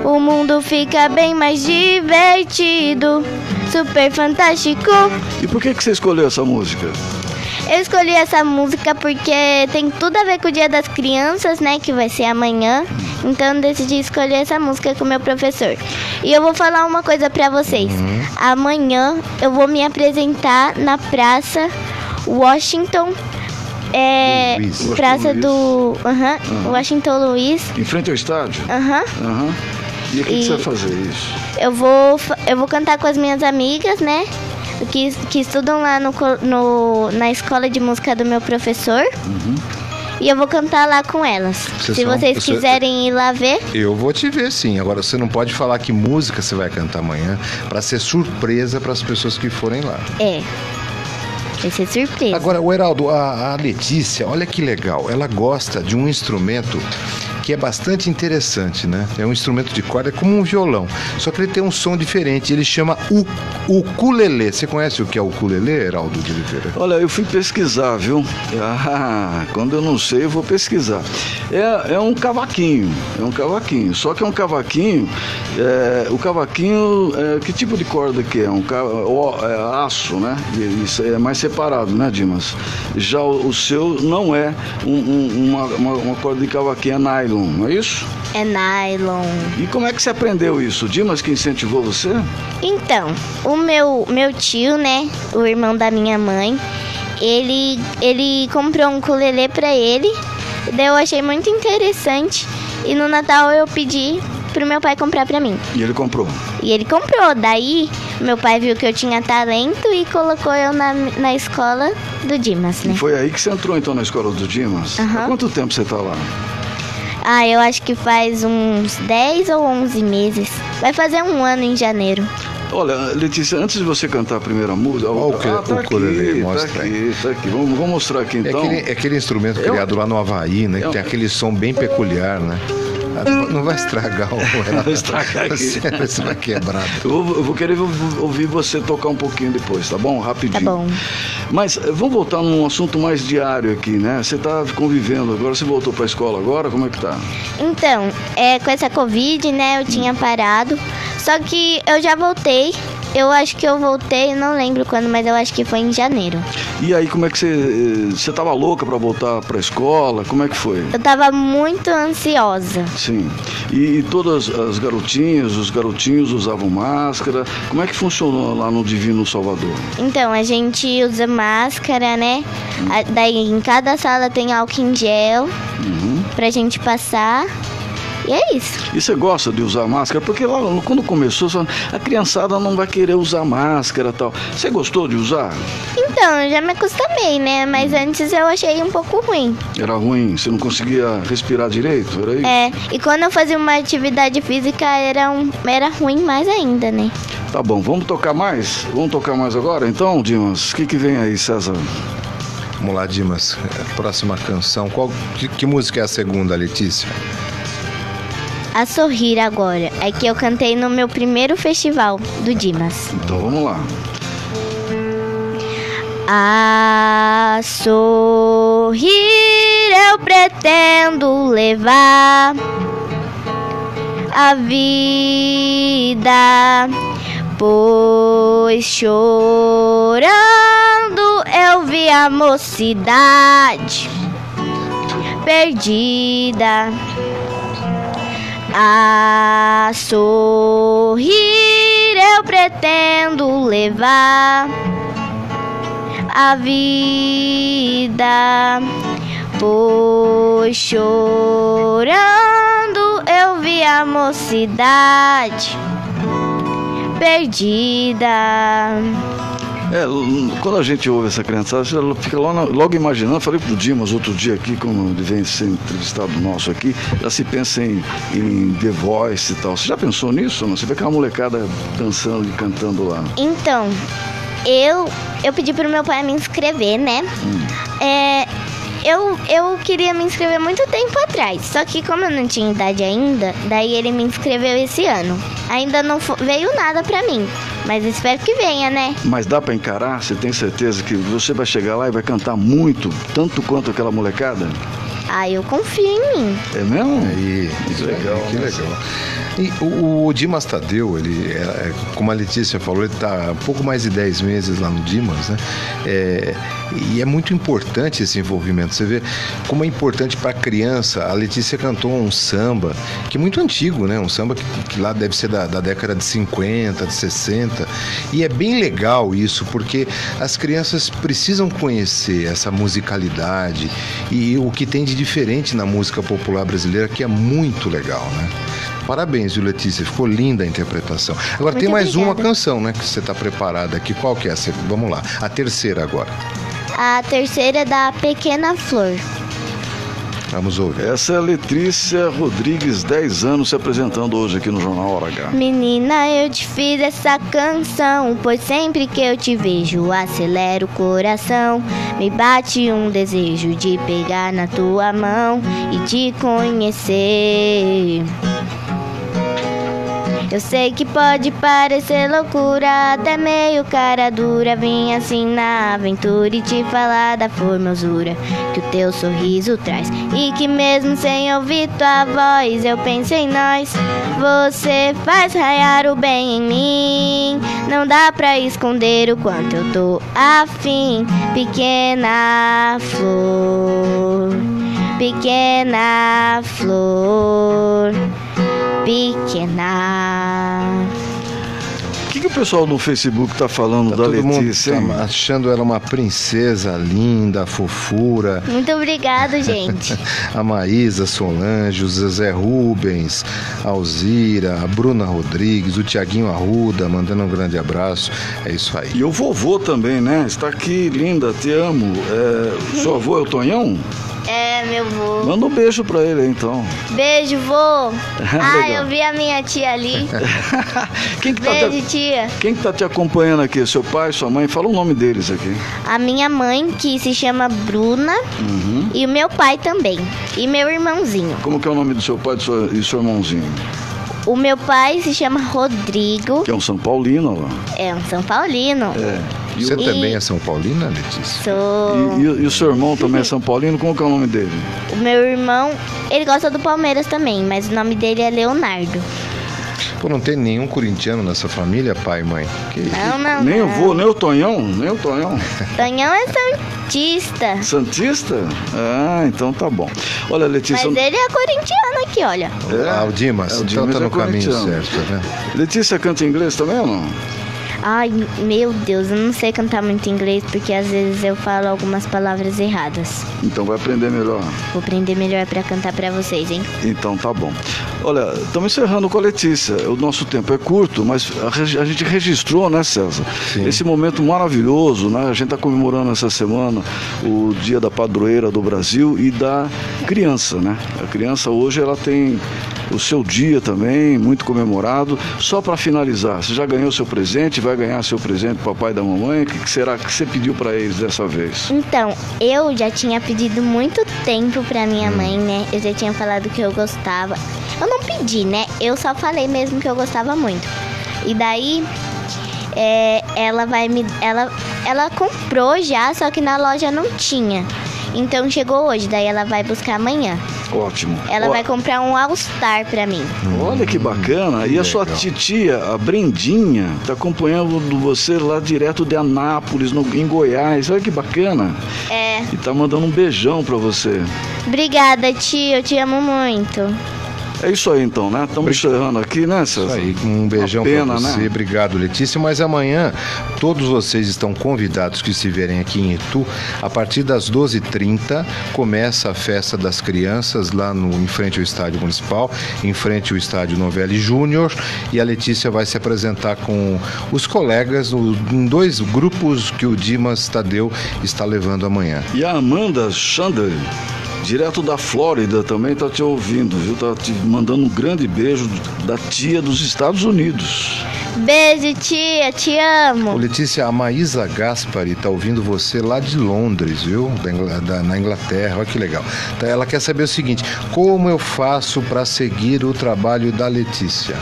O mundo fica bem mais divertido. Super fantástico. E por que, que você escolheu essa música? Eu escolhi essa música porque tem tudo a ver com o Dia das Crianças, né? Que vai ser amanhã. Então eu decidi escolher essa música com o meu professor. E eu vou falar uma coisa pra vocês. Amanhã eu vou me apresentar na Praça Washington. É. Luiz. Praça Washington do. Aham. Aham. Washington Luiz. Em frente ao estádio? Aham. Aham. E o que, que você vai fazer isso? Eu vou, eu vou cantar com as minhas amigas, né? Que, que estudam lá no, no- na escola de música do meu professor. E eu vou cantar lá com elas. Vocês Se são- vocês você- quiserem ir lá ver. Eu vou te ver sim. Agora você não pode falar que música você vai cantar amanhã para ser surpresa para as pessoas que forem lá. É. Vai ser surpresa. Agora, o Heraldo, a, a Letícia, olha que legal. Ela gosta de um instrumento que é bastante interessante, né? É um instrumento de corda, é como um violão. Só que ele tem um som diferente. Ele chama u- ukulele. Você conhece o que é ukulele, Heraldo de Oliveira? Olha, eu fui pesquisar, viu? Ah, quando eu não sei, eu vou pesquisar. É, é um cavaquinho, é um cavaquinho. Só que é um cavaquinho. é, o cavaquinho, é, que tipo de corda que é? Um ó, é aço, né? Isso é mais separado, né, Dimas? Já o, o seu não é um- um- uma, uma, uma corda de cavaquinho, é nylon, não é isso? É nylon. E como é que você aprendeu isso? Dimas que incentivou você? Então, o meu, meu tio, né? O irmão da minha mãe, ele, ele comprou um ukulele pra ele. Daí eu achei muito interessante. E no Natal eu pedi pro meu pai comprar pra mim. E ele comprou. E ele comprou. Daí meu pai viu que eu tinha talento e colocou eu na, na escola do Dimas, né? E foi aí que você entrou então na escola do Dimas? Aham. Há quanto tempo você tá lá? Ah, eu acho que faz uns 10 ou 11 meses. Vai fazer um ano em janeiro. Olha, Letícia, antes de você cantar a primeira música. Olha o que- ah, tá o ukulele, mostra tá aqui, tá aqui. Vamos, vamos mostrar aqui É então. aquele, é aquele instrumento Eu- criado lá no Havaí, né? Que Eu- tem aquele som bem peculiar, né? Não vai estragar o Não vai estragar aqui. Você, você vai quebrar. Eu vou, eu vou querer ouv- ouvir você tocar um pouquinho depois, tá bom? Rapidinho. Tá bom. Mas eh, vamos voltar num assunto mais diário aqui, né? Você tá convivendo agora, você voltou pra escola agora, como é que tá? Então, é, com essa Covid, né, eu tinha parado. Só que eu já voltei. Eu acho que eu voltei, não lembro quando, mas eu acho que foi em janeiro. E aí, como é que você. eh, Você tava louca pra voltar pra escola? Como é que foi? Eu tava muito ansiosa. Sim. E, e todas as garotinhas, os garotinhos usavam máscara. Como é que funcionou lá no Divino Salvador? Então, a gente usa máscara, né? A- Daí em cada sala tem álcool em gel Uhum. pra gente passar. E é isso. E você gosta de usar máscara? Porque lá quando começou, a criançada não vai querer usar máscara e tal. Você gostou de usar? Então, eu já me acostumei, né? Mas antes eu achei um pouco ruim. Era ruim? Você não conseguia respirar direito? Era isso? É, e quando eu fazia uma atividade física era, um, era ruim mais ainda, né? Tá bom, vamos tocar mais? Vamos tocar mais agora então, Dimas? O que, que vem aí, César? Vamos lá, Dimas. Próxima canção. Qual, que, que música é a segunda, Letícia? A sorrir agora. É que eu cantei no meu primeiro festival do Dimas. Então vamos lá. A sorrir eu pretendo levar a vida, pois chorando eu vi a mocidade perdida. A sorrir eu pretendo levar a vida, pois chorando eu vi a mocidade perdida. É, quando a gente ouve essa criançada, você fica logo, logo imaginando, falei pro Dimas outro dia aqui, quando ele vem ser entrevistado nosso aqui, já se pensa em, em The Voice e tal. Você já pensou nisso? Não? Você vê aquela molecada dançando e cantando lá. Então, eu, eu pedi pro meu pai me inscrever, né? É, eu, eu queria me inscrever muito tempo atrás, só que como eu não tinha idade ainda, daí ele me inscreveu esse ano. Ainda não veio nada pra mim, mas espero que venha, né? Mas dá pra encarar? Você tem certeza que você vai chegar lá e vai cantar muito, tanto quanto aquela molecada? Ah, eu confio em mim. É mesmo? Aí, que legal, que legal. E o, o Dimas Tadeu, ele, é, é, como a Letícia falou, ele está pouco mais de 10 meses lá no Dimas, né? É, e é muito importante esse envolvimento. Você vê como é importante para a criança. A Letícia cantou um samba, que é muito antigo, né? Um samba que, que lá deve ser da, da década de 50, de 60. E é bem legal isso, porque as crianças precisam conhecer essa musicalidade e o que tem de diferente na música popular brasileira, que é muito legal, né? Parabéns, viu, Letícia? Ficou linda a interpretação. Agora tem Muito mais uma obrigada. canção, né? Que você está preparada aqui. Qual que é? Vamos lá. A terceira agora. A terceira é da Pequena Flor. Vamos ouvir. Essa é a Letrícia Rodrigues, 10 anos, se apresentando hoje aqui no Jornal Hora H. Menina, eu te fiz essa canção, pois sempre que eu te vejo, acelera o coração. Me bate um desejo de pegar na tua mão e te conhecer. Eu sei que pode parecer loucura, até meio cara dura. Vim assim na aventura e te falar da formosura que o teu sorriso traz. E que mesmo sem ouvir tua voz, eu penso em nós. Você faz raiar o bem em mim. Não dá pra esconder o quanto eu tô afim. Pequena flor, pequena flor pequena. O que, que o pessoal no Facebook tá falando Tá da todo mundo Letícia? hein? tá achando ela uma princesa linda, fofura. Muito obrigado, gente. A Maísa Solange, o Zezé Rubens, a Alzira, a Bruna Rodrigues, o Tiaguinho Arruda, mandando um grande abraço. É isso aí. E o vovô também, né? Está aqui, linda, te amo. É, seu avô é o Tonhão? É, meu vô. Manda um beijo pra ele então. Beijo, vô. ah, eu vi a minha tia ali. Quem que tá Beijo, te, tia. quem que tá te acompanhando aqui? Seu pai, sua mãe? Fala o nome deles aqui. A minha mãe, que se chama Bruna, Uhum. e o meu pai também. E meu irmãozinho. Como que é o nome do seu pai e do e seu irmãozinho? O meu pai se chama Rodrigo, Que é um São Paulino lá. é um São Paulino. É. E Você o, também é São Paulina, Letícia? Sou. e, e- e o seu irmão também é São Paulino? Como que é o nome dele? O meu irmão, ele gosta do Palmeiras também, mas o nome dele é Leonardo. Pô, não tem nenhum corintiano nessa família, pai e mãe? Que Não, não, nem não. o vô, nem o Tonhão, nem o Tonhão. Tonhão é santista. Santista? Ah, então tá bom. Olha, Letícia. Mas ele é corintiano aqui, olha. Ah, o Dimas, É, o então Dimas tá é no caminho corintiano. certo, vendo? Letícia canta inglês também ou não? Ai, meu Deus, eu não sei cantar muito inglês porque às vezes eu falo algumas palavras erradas. Então vai aprender melhor. Vou aprender melhor pra cantar pra vocês, hein? Então tá bom. Olha, estamos encerrando com a Letícia. O nosso tempo é curto, mas a, a gente registrou, né, César? Esse momento maravilhoso, né? A gente está comemorando essa semana o Dia da Padroeira do Brasil e da criança, né? A criança hoje ela tem o seu dia também, muito comemorado. Só para finalizar, você já ganhou seu presente? Vai ganhar seu presente, papai e da mamãe? O que, será que você pediu para eles dessa vez? Então, eu já tinha pedido muito tempo pra minha mãe, né? Eu já tinha falado que eu gostava. Eu não pedi, né? Eu só falei mesmo que eu gostava muito. E daí, é, ela vai me. Ela, ela comprou já, só que na loja não tinha. Então chegou hoje, daí ela vai buscar amanhã. Ótimo. Ela Ó, vai comprar um All Star pra mim. Olha que bacana. E a sua titia, a Brendinha, está acompanhando você lá direto de Anápolis, no- em Goiás. Olha que bacana. É. E tá mandando um beijão para você. Obrigada, tia. Eu te amo muito. É isso aí então, né? Estamos encerrando aqui, né, César? Isso aí, um beijão pena, pra você. né? Obrigado, Letícia. Mas amanhã, todos vocês estão convidados que estiverem aqui em Itu. A partir das 12h30, começa a festa das crianças lá no, em frente ao Estádio Municipal, em frente ao Estádio Novelli Júnior. E a Letícia vai se apresentar com os colegas no- em dois grupos que o Dimas Tadeu está levando amanhã. E a Amanda Chandler, direto da Flórida, também tá te ouvindo, viu? Tá te mandando um grande beijo da tia dos Estados Unidos. Beijo, tia, te amo. Ô, Letícia, a Maísa Gaspari tá ouvindo você lá de Londres, viu? Da da- na Inglaterra, olha que legal. Tá, ela quer saber o seguinte: como eu faço para seguir o trabalho da Letícia?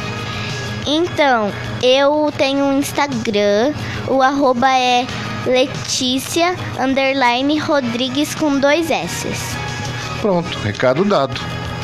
Então, eu tenho um Instagram, o arroba é Letícia underline Rodrigues com dois S's. Pronto, recado dado.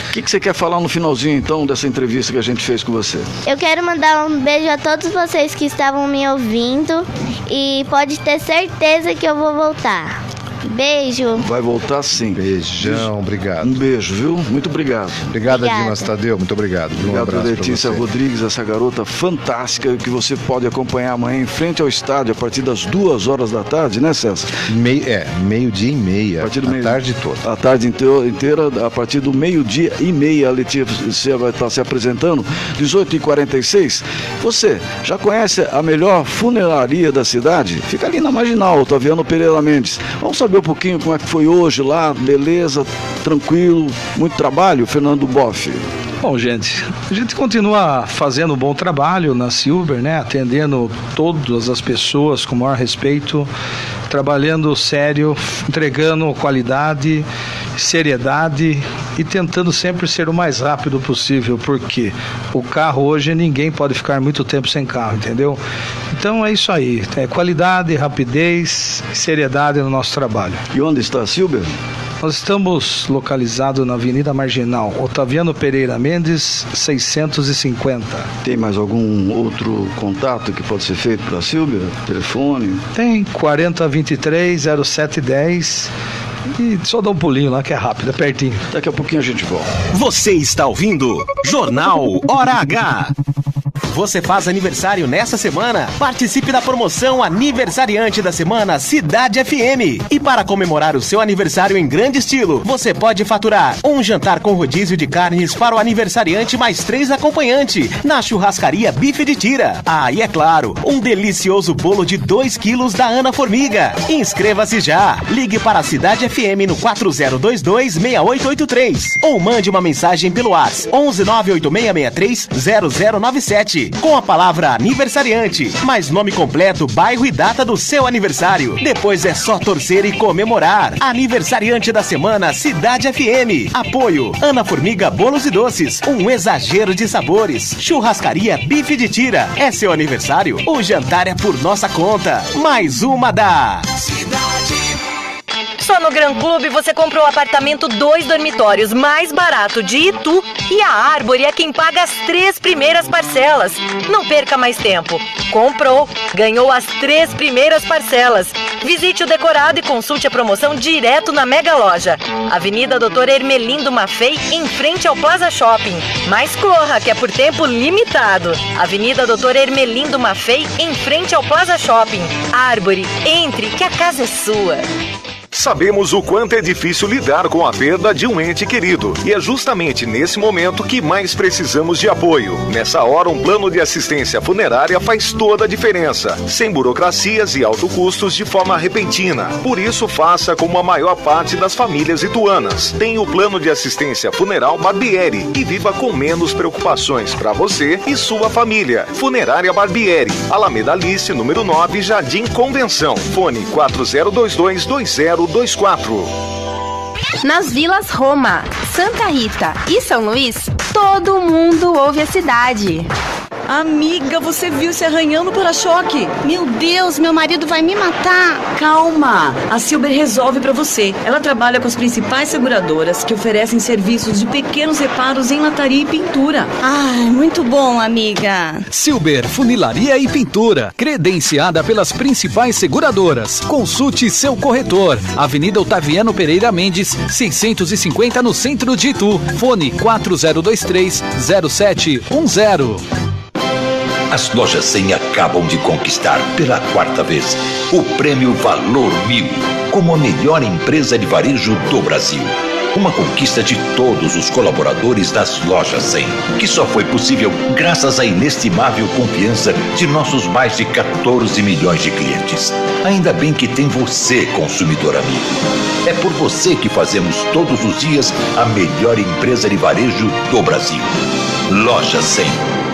O que, que você quer falar no finalzinho então dessa entrevista que a gente fez com você? Eu quero mandar um beijo a todos vocês que estavam me ouvindo e pode ter certeza que eu vou voltar. Beijo. Vai voltar sim. Beijão, obrigado. Um beijo, viu? Muito obrigado. Obrigado, Obrigada. Dimas Tadeu. Muito obrigado. Um Obrigado, abraço pra Letícia você. Rodrigues, essa garota fantástica que você pode acompanhar amanhã em frente ao estádio a partir das duas horas da tarde, né, César? Mei, é, meio-dia e meia. A partir do a meio- tarde toda. A tarde inteira, inteira, a partir do meio-dia e meia, a Letícia vai estar se apresentando, 18h46. Você já conhece a melhor funeraria da cidade? Fica ali na Marginal, Otaviano Pereira Mendes. Vamos saber um pouquinho como é que foi hoje lá, beleza, tranquilo, muito trabalho, Fernando Boff. Bom, gente, a gente continua fazendo um bom trabalho na Silver, né? Atendendo todas as pessoas com o maior respeito, trabalhando sério, entregando qualidade, seriedade e tentando sempre ser o mais rápido possível, porque o carro hoje ninguém pode ficar muito tempo sem carro, entendeu? Então é isso aí, é qualidade, rapidez e seriedade no nosso trabalho. E onde está a Silver? Nós estamos localizados na Avenida Marginal, Otaviano Pereira Mendes, 650. Tem mais algum outro contato que pode ser feito para a Silvia? Telefone? Tem 4023 0710 e só dá um pulinho lá que é rápido, é pertinho. Daqui a pouquinho a gente volta. Você está ouvindo Jornal Hora H. Você faz aniversário nessa semana? Participe da promoção Aniversariante da Semana Cidade FM. E para comemorar o seu aniversário em grande estilo, você pode faturar um jantar com rodízio de carnes para o aniversariante mais três acompanhantes na churrascaria Bife de Tira. Ah, e é claro, um delicioso bolo de 2 quilos da Ana Formiga. Inscreva-se já. Ligue para a Cidade FM no 4022-6883 ou mande uma mensagem pelo WhatsApp 11986630097 com a palavra aniversariante, mais nome completo, bairro e data do seu aniversário. Depois é só torcer e comemorar. Aniversariante da semana Cidade FM. Apoio Ana Formiga Bolos e Doces, um exagero de sabores. Churrascaria Bife de Tira. É seu aniversário? O jantar é por nossa conta. Mais uma da Só no Gran Clube você comprou o apartamento dois dormitórios mais barato de Itu e a Árvore é quem paga as três primeiras parcelas. Não perca mais tempo. Comprou, ganhou as três primeiras parcelas. Visite o decorado e consulte a promoção direto na Mega Loja. Avenida Doutor Ermelindo Maffei, em frente ao Plaza Shopping. Mas corra, que é por tempo limitado. Avenida Doutor Ermelindo Maffei, em frente ao Plaza Shopping. Árvore, entre, que a casa é sua. Sabemos o quanto é difícil lidar com a perda de um ente querido. E é justamente nesse momento que mais precisamos de apoio. Nessa hora, um plano de assistência funerária faz toda a diferença. Sem burocracias e alto custos de forma repentina. Por isso, faça como a maior parte das famílias ituanas. Tem o plano de assistência funeral Barbieri e viva com menos preocupações para você e sua família. Funerária Barbieri, Alameda Alice, número 9, Jardim Convenção. Fone 4022-2024. Nas vilas Roma, Santa Rita e São Luís, todo mundo ouve a cidade. Amiga, você viu se arranhando para-choque? Meu Deus, meu marido vai me matar. Calma, a Silber resolve para você. Ela trabalha com as principais seguradoras que oferecem serviços de pequenos reparos em lataria e pintura. Ai, muito bom, amiga. Silber Funilaria e Pintura, credenciada pelas principais seguradoras. Consulte seu corretor. Avenida Otaviano Pereira Mendes, 650 no centro de Itu. Fone 4023 0710. As lojas 100 acabam de conquistar pela quarta vez o prêmio Valor Mil como a melhor empresa de varejo do Brasil. Uma conquista de todos os colaboradores das lojas 100, que só foi possível graças à inestimável confiança de nossos mais de 14 milhões de clientes. Ainda bem que tem você, consumidor amigo. É por você que fazemos todos os dias a melhor empresa de varejo do Brasil. Loja 100.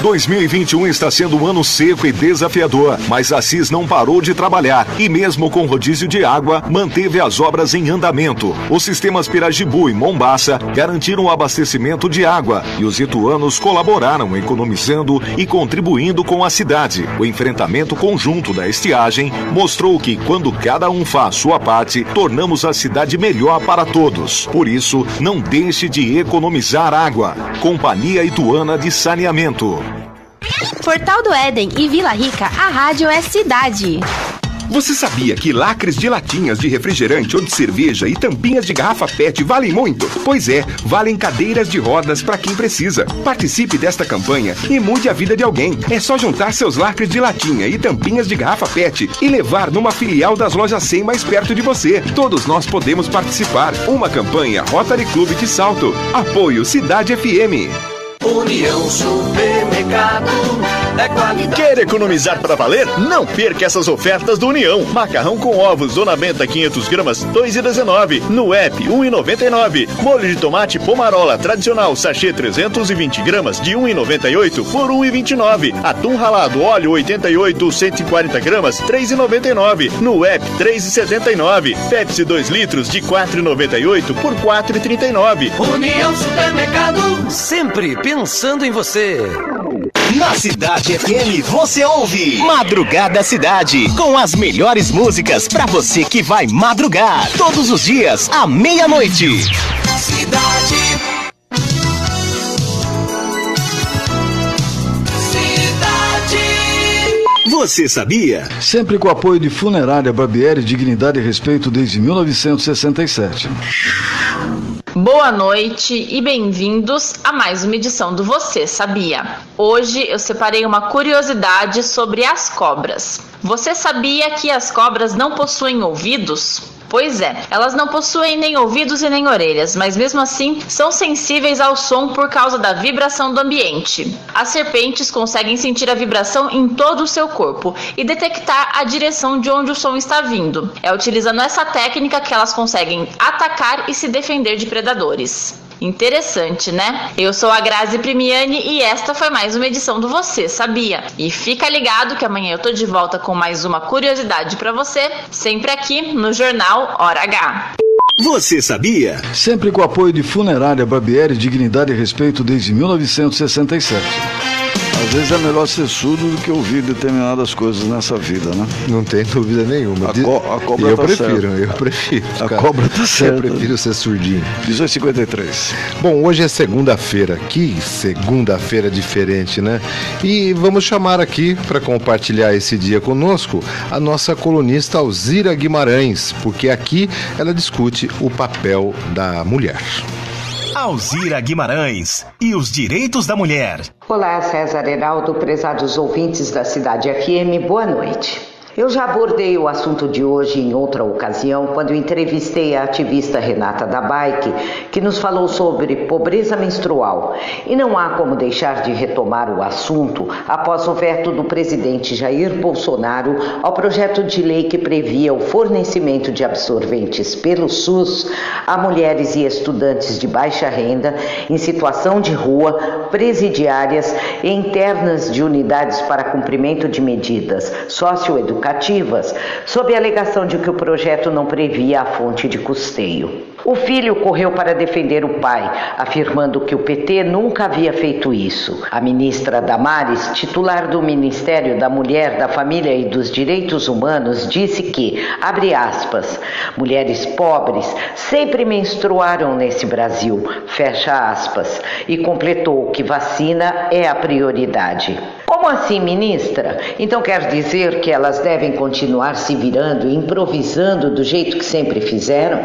2021 está sendo um ano seco e desafiador, mas a CIS não parou de trabalhar e mesmo com rodízio de água, manteve as obras em andamento. Os sistemas Pirajibu e Mombaça garantiram o abastecimento de água e os ituanos colaboraram economizando e contribuindo com a cidade. O enfrentamento conjunto da estiagem mostrou que quando cada um faz sua parte, tornamos a cidade melhor para todos. Por isso, não deixe de economizar água. Companhia Ituana de Saneamento. Portal do Éden e Vila Rica, a rádio é cidade. Você sabia que lacres de latinhas de refrigerante ou de cerveja e tampinhas de garrafa PET valem muito? Pois é, valem cadeiras de rodas para quem precisa. Participe desta campanha e mude a vida de alguém. É só juntar seus lacres de latinha e tampinhas de garrafa PET e levar numa filial das lojas 100 mais perto de você. Todos nós podemos participar. Uma campanha Rotary Clube de Salto. Apoio Cidade FM. União Supermercado. Quer economizar para valer? Não perca essas ofertas do União. Macarrão com ovos Dona Benta 500 gramas 2,19. No app 1,99. Molho de tomate Pomarola tradicional sachê 320 gramas de 1,98 por 1,29. Atum ralado óleo 88 140 gramas 3,99. No app 3,79. Pepsi 2 litros de 4,98 por 4,39. União Supermercado. Sempre pensando em você. Na Cidade FM você ouve Madrugada Cidade, com as melhores músicas para você que vai madrugar todos os dias à meia-noite. Cidade. Cidade. Você sabia? Sempre com o apoio de Funerária Barbieri, Dignidade e Respeito desde 1967. Boa noite e bem-vindos a mais uma edição do Você Sabia. Hoje eu separei uma curiosidade sobre as cobras. Você sabia que as cobras não possuem ouvidos? Pois é, elas não possuem nem ouvidos e nem orelhas, mas mesmo assim são sensíveis ao som por causa da vibração do ambiente. As serpentes conseguem sentir a vibração em todo o seu corpo e detectar a direção de onde o som está vindo. É utilizando essa técnica que elas conseguem atacar e se defender de predadores. Interessante, né? Eu sou a Grazi Primiani e esta foi mais uma edição do Você Sabia. E fica ligado que amanhã eu tô de volta com mais uma curiosidade para você, sempre aqui no Jornal Hora H. Você sabia? Sempre com o apoio de Funerária Barbieri, Dignidade e Respeito desde 1967. Às vezes é melhor ser surdo do que ouvir determinadas coisas nessa vida, né? Não tem dúvida nenhuma. A, co a cobra eu tá prefiro, certa. eu prefiro. A cara. cobra tá certa. Eu prefiro ser surdinho. 1853. Bom, hoje é segunda-feira. Que segunda-feira diferente, né? E vamos chamar aqui para compartilhar esse dia conosco a nossa colunista Alzira Guimarães, porque aqui ela discute o papel da mulher. Alzira Guimarães e os direitos da mulher. Olá, César Heraldo, prezados ouvintes da Cidade FM, boa noite. Eu já abordei o assunto de hoje em outra ocasião, quando entrevistei a ativista Renata da Bike, que nos falou sobre pobreza menstrual. E não há como deixar de retomar o assunto após o veto do presidente Jair Bolsonaro ao projeto de lei que previa o fornecimento de absorventes pelo SUS a mulheres e estudantes de baixa renda em situação de rua, presidiárias e internas de unidades para cumprimento de medidas socioeducativas, sob a alegação de que o projeto não previa a fonte de custeio. O filho correu para defender o pai, afirmando que o PT nunca havia feito isso. A ministra Damares, titular do Ministério da Mulher, da Família e dos Direitos Humanos, disse que, abre aspas, mulheres pobres sempre menstruaram nesse Brasil, fecha aspas, e completou que vacina é a prioridade. Como assim, ministra? Então quer dizer que elas devem continuar se virando, improvisando do jeito que sempre fizeram?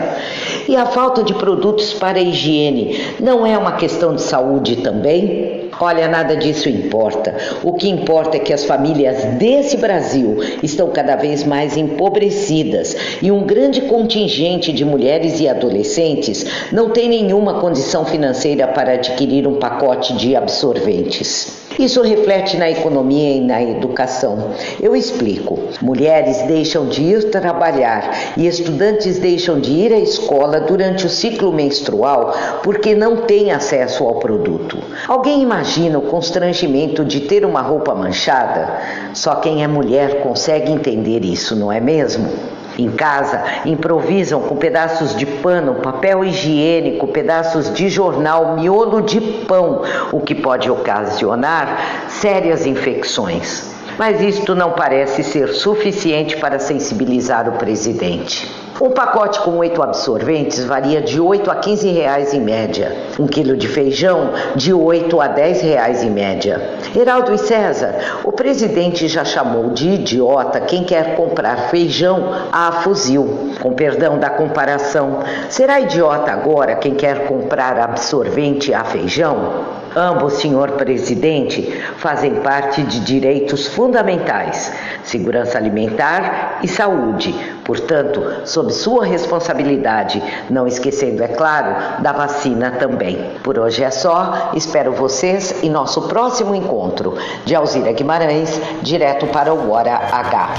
E a falta de produtos para a higiene não é uma questão de saúde também? Olha, nada disso importa. O que importa é que as famílias desse Brasil estão cada vez mais empobrecidas e um grande contingente de mulheres e adolescentes não tem nenhuma condição financeira para adquirir um pacote de absorventes. Isso reflete na economia e na educação. Eu explico. Mulheres deixam de ir trabalhar e estudantes deixam de ir à escola durante o ciclo menstrual porque não têm acesso ao produto. Alguém imagina o constrangimento de ter uma roupa manchada? Só quem é mulher consegue entender isso, não é mesmo? Em casa, improvisam com pedaços de pano, papel higiênico, pedaços de jornal, miolo de pão, o que pode ocasionar sérias infecções. Mas isto não parece ser suficiente para sensibilizar o presidente. Um pacote com oito absorventes varia de 8 a 15 reais em média. Um quilo de feijão, de 8 a 10 reais em média. Heraldo e César, o presidente já chamou de idiota quem quer comprar feijão a fuzil. Com perdão da comparação, será idiota agora quem quer comprar absorvente a feijão? Ambos, senhor presidente, fazem parte de direitos fundamentais: segurança alimentar e saúde. Portanto, sob sua responsabilidade, não esquecendo, é claro, da vacina também. Por hoje é só, espero vocês em nosso próximo encontro. De Alzira Guimarães, direto para o Hora H.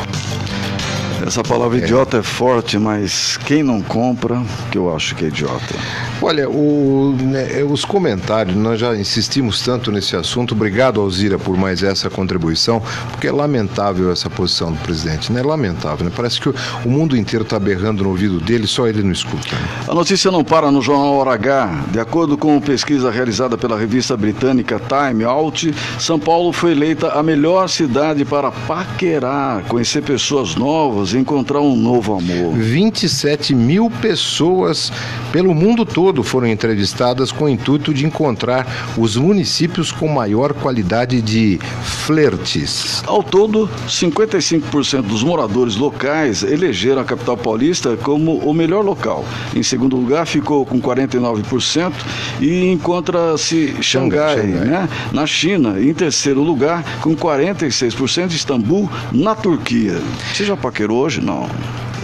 Essa palavra idiota é forte, mas quem não compra, que eu acho que é idiota. Olha, o, né, os comentários, nós já insistimos tanto nesse assunto. Obrigado, Alzira, por mais essa contribuição, porque é lamentável essa posição do presidente, né? Lamentável, né? Parece que o, o mundo inteiro está berrando no ouvido dele, só ele não escuta. Né? A notícia não para no jornal Hora H. De acordo com pesquisa realizada pela revista britânica Time Out, São Paulo foi eleita a melhor cidade para paquerar, conhecer pessoas novas encontrar um novo amor. 27 mil pessoas pelo mundo todo foram entrevistadas com o intuito de encontrar os municípios com maior qualidade de flertes. Ao todo, 55% dos moradores locais elegeram a capital paulista como o melhor local. Em segundo lugar, ficou com 49% e encontra-se Xangai, Xangai. Né? na China. Em terceiro lugar, com 46%, Istambul, na Turquia. Você já paquerou hoje? Não.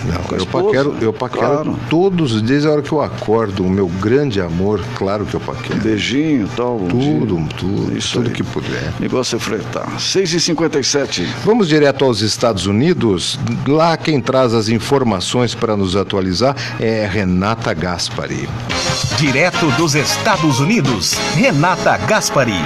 Não, eu paquero, eu paquero Claro. todos os dias, a hora que eu acordo, o meu grande amor, claro que eu paquero. Beijinho e tal. Tudo, dia. tudo, Isso tudo aí. que puder. Negócio é fretar. 6h57. Vamos direto aos Estados Unidos. Lá quem traz as informações para nos atualizar é Renata Gaspari. Direto dos Estados Unidos, Renata Gaspari.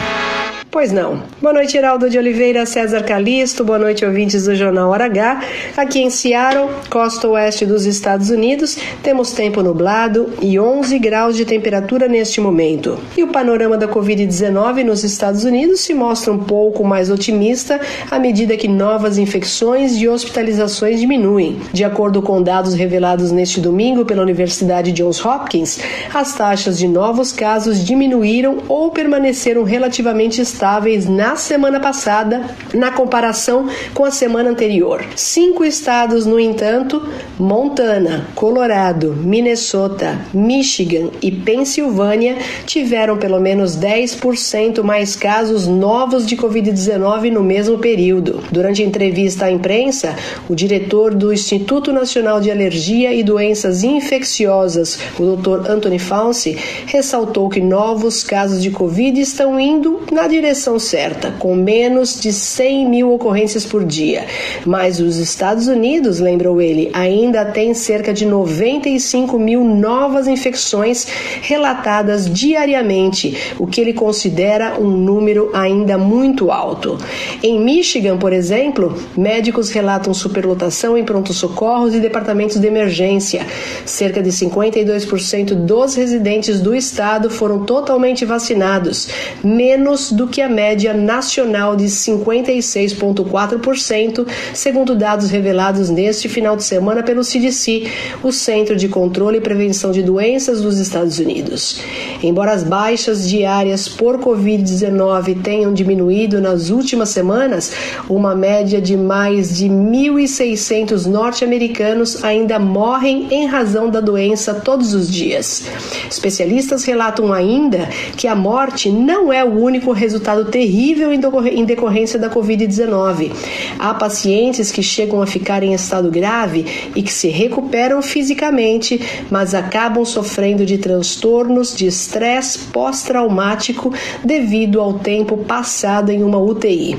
Pois não. Boa noite, Heraldo de Oliveira, César Calisto, boa noite, ouvintes do Jornal Hora H. Aqui em Seattle, costa oeste dos Estados Unidos, temos tempo nublado e 11 graus de temperatura neste momento. E o panorama da Covid-19 nos Estados Unidos se mostra um pouco mais otimista à medida que novas infecções e hospitalizações diminuem. De acordo com dados revelados neste domingo pela Universidade Johns Hopkins, as taxas de novos casos diminuíram ou permaneceram relativamente estáveis na semana passada, na comparação com a semana anterior. Cinco estados, no entanto, Montana, Colorado, Minnesota, Michigan e Pensilvânia, tiveram pelo menos 10% mais casos novos de Covid-19 no mesmo período. Durante entrevista à imprensa, o diretor do Instituto Nacional de Alergia e Doenças Infecciosas, o Dr. Anthony Fauci, ressaltou que novos casos de Covid estão indo na direção direção certa, com menos de 100 mil ocorrências por dia. Mas os Estados Unidos, lembrou ele, ainda tem cerca de 95 mil novas infecções relatadas diariamente, o que ele considera um número ainda muito alto. Em Michigan, por exemplo, médicos relatam superlotação em pronto-socorros e departamentos de emergência. Cerca de 52% dos residentes do estado foram totalmente vacinados, menos do que a média nacional de 56,4%, segundo dados revelados neste final de semana pelo CDC, o Centro de Controle e Prevenção de Doenças dos Estados Unidos. Embora as baixas diárias por Covid-19 tenham diminuído nas últimas semanas, uma média de mais de 1.600 norte-americanos ainda morrem em razão da doença todos os dias. Especialistas relatam ainda que a morte não é o único resultado terrível em decorrência da Covid-19. Há pacientes que chegam a ficar em estado grave e que se recuperam fisicamente, mas acabam sofrendo de transtornos de estresse pós-traumático devido ao tempo passado em uma UTI.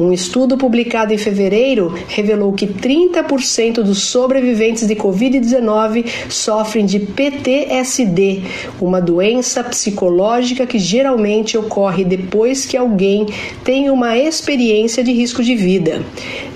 Um estudo publicado em fevereiro revelou que 30% dos sobreviventes de Covid-19 sofrem de PTSD, uma doença psicológica que geralmente ocorre depois que alguém tem uma experiência de risco de vida.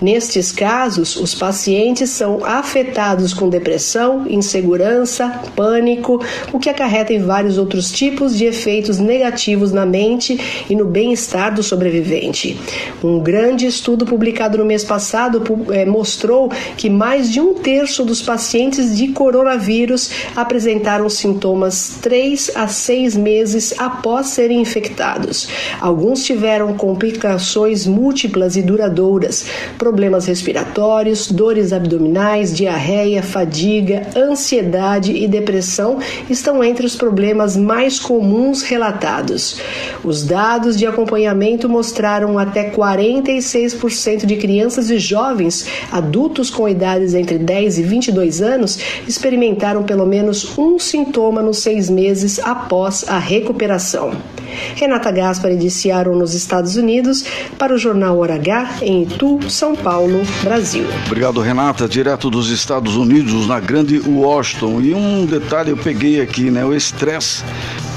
Nestes casos, os pacientes são afetados com depressão, insegurança, pânico, o que acarreta em vários outros tipos de efeitos negativos na mente e no bem-estar do sobrevivente. Um grande estudo publicado no mês passado eh, mostrou que mais de um terço dos pacientes de coronavírus apresentaram sintomas três a seis meses após serem infectados. Alguns tiveram complicações múltiplas e duradouras, problemas respiratórios, dores abdominais, diarreia, fadiga, ansiedade e depressão estão entre os problemas mais comuns relatados. Os dados de acompanhamento mostraram até 46% de crianças e jovens adultos com idades entre 10 e 22 anos experimentaram pelo menos um sintoma nos seis meses após a recuperação. Renata Gaspari de Seattle, nos Estados Unidos, para o Jornal Hora H, em Itu, São Paulo, Brasil. Obrigado, Renata. Direto dos Estados Unidos, na grande Washington. E um detalhe eu peguei aqui, né? O estresse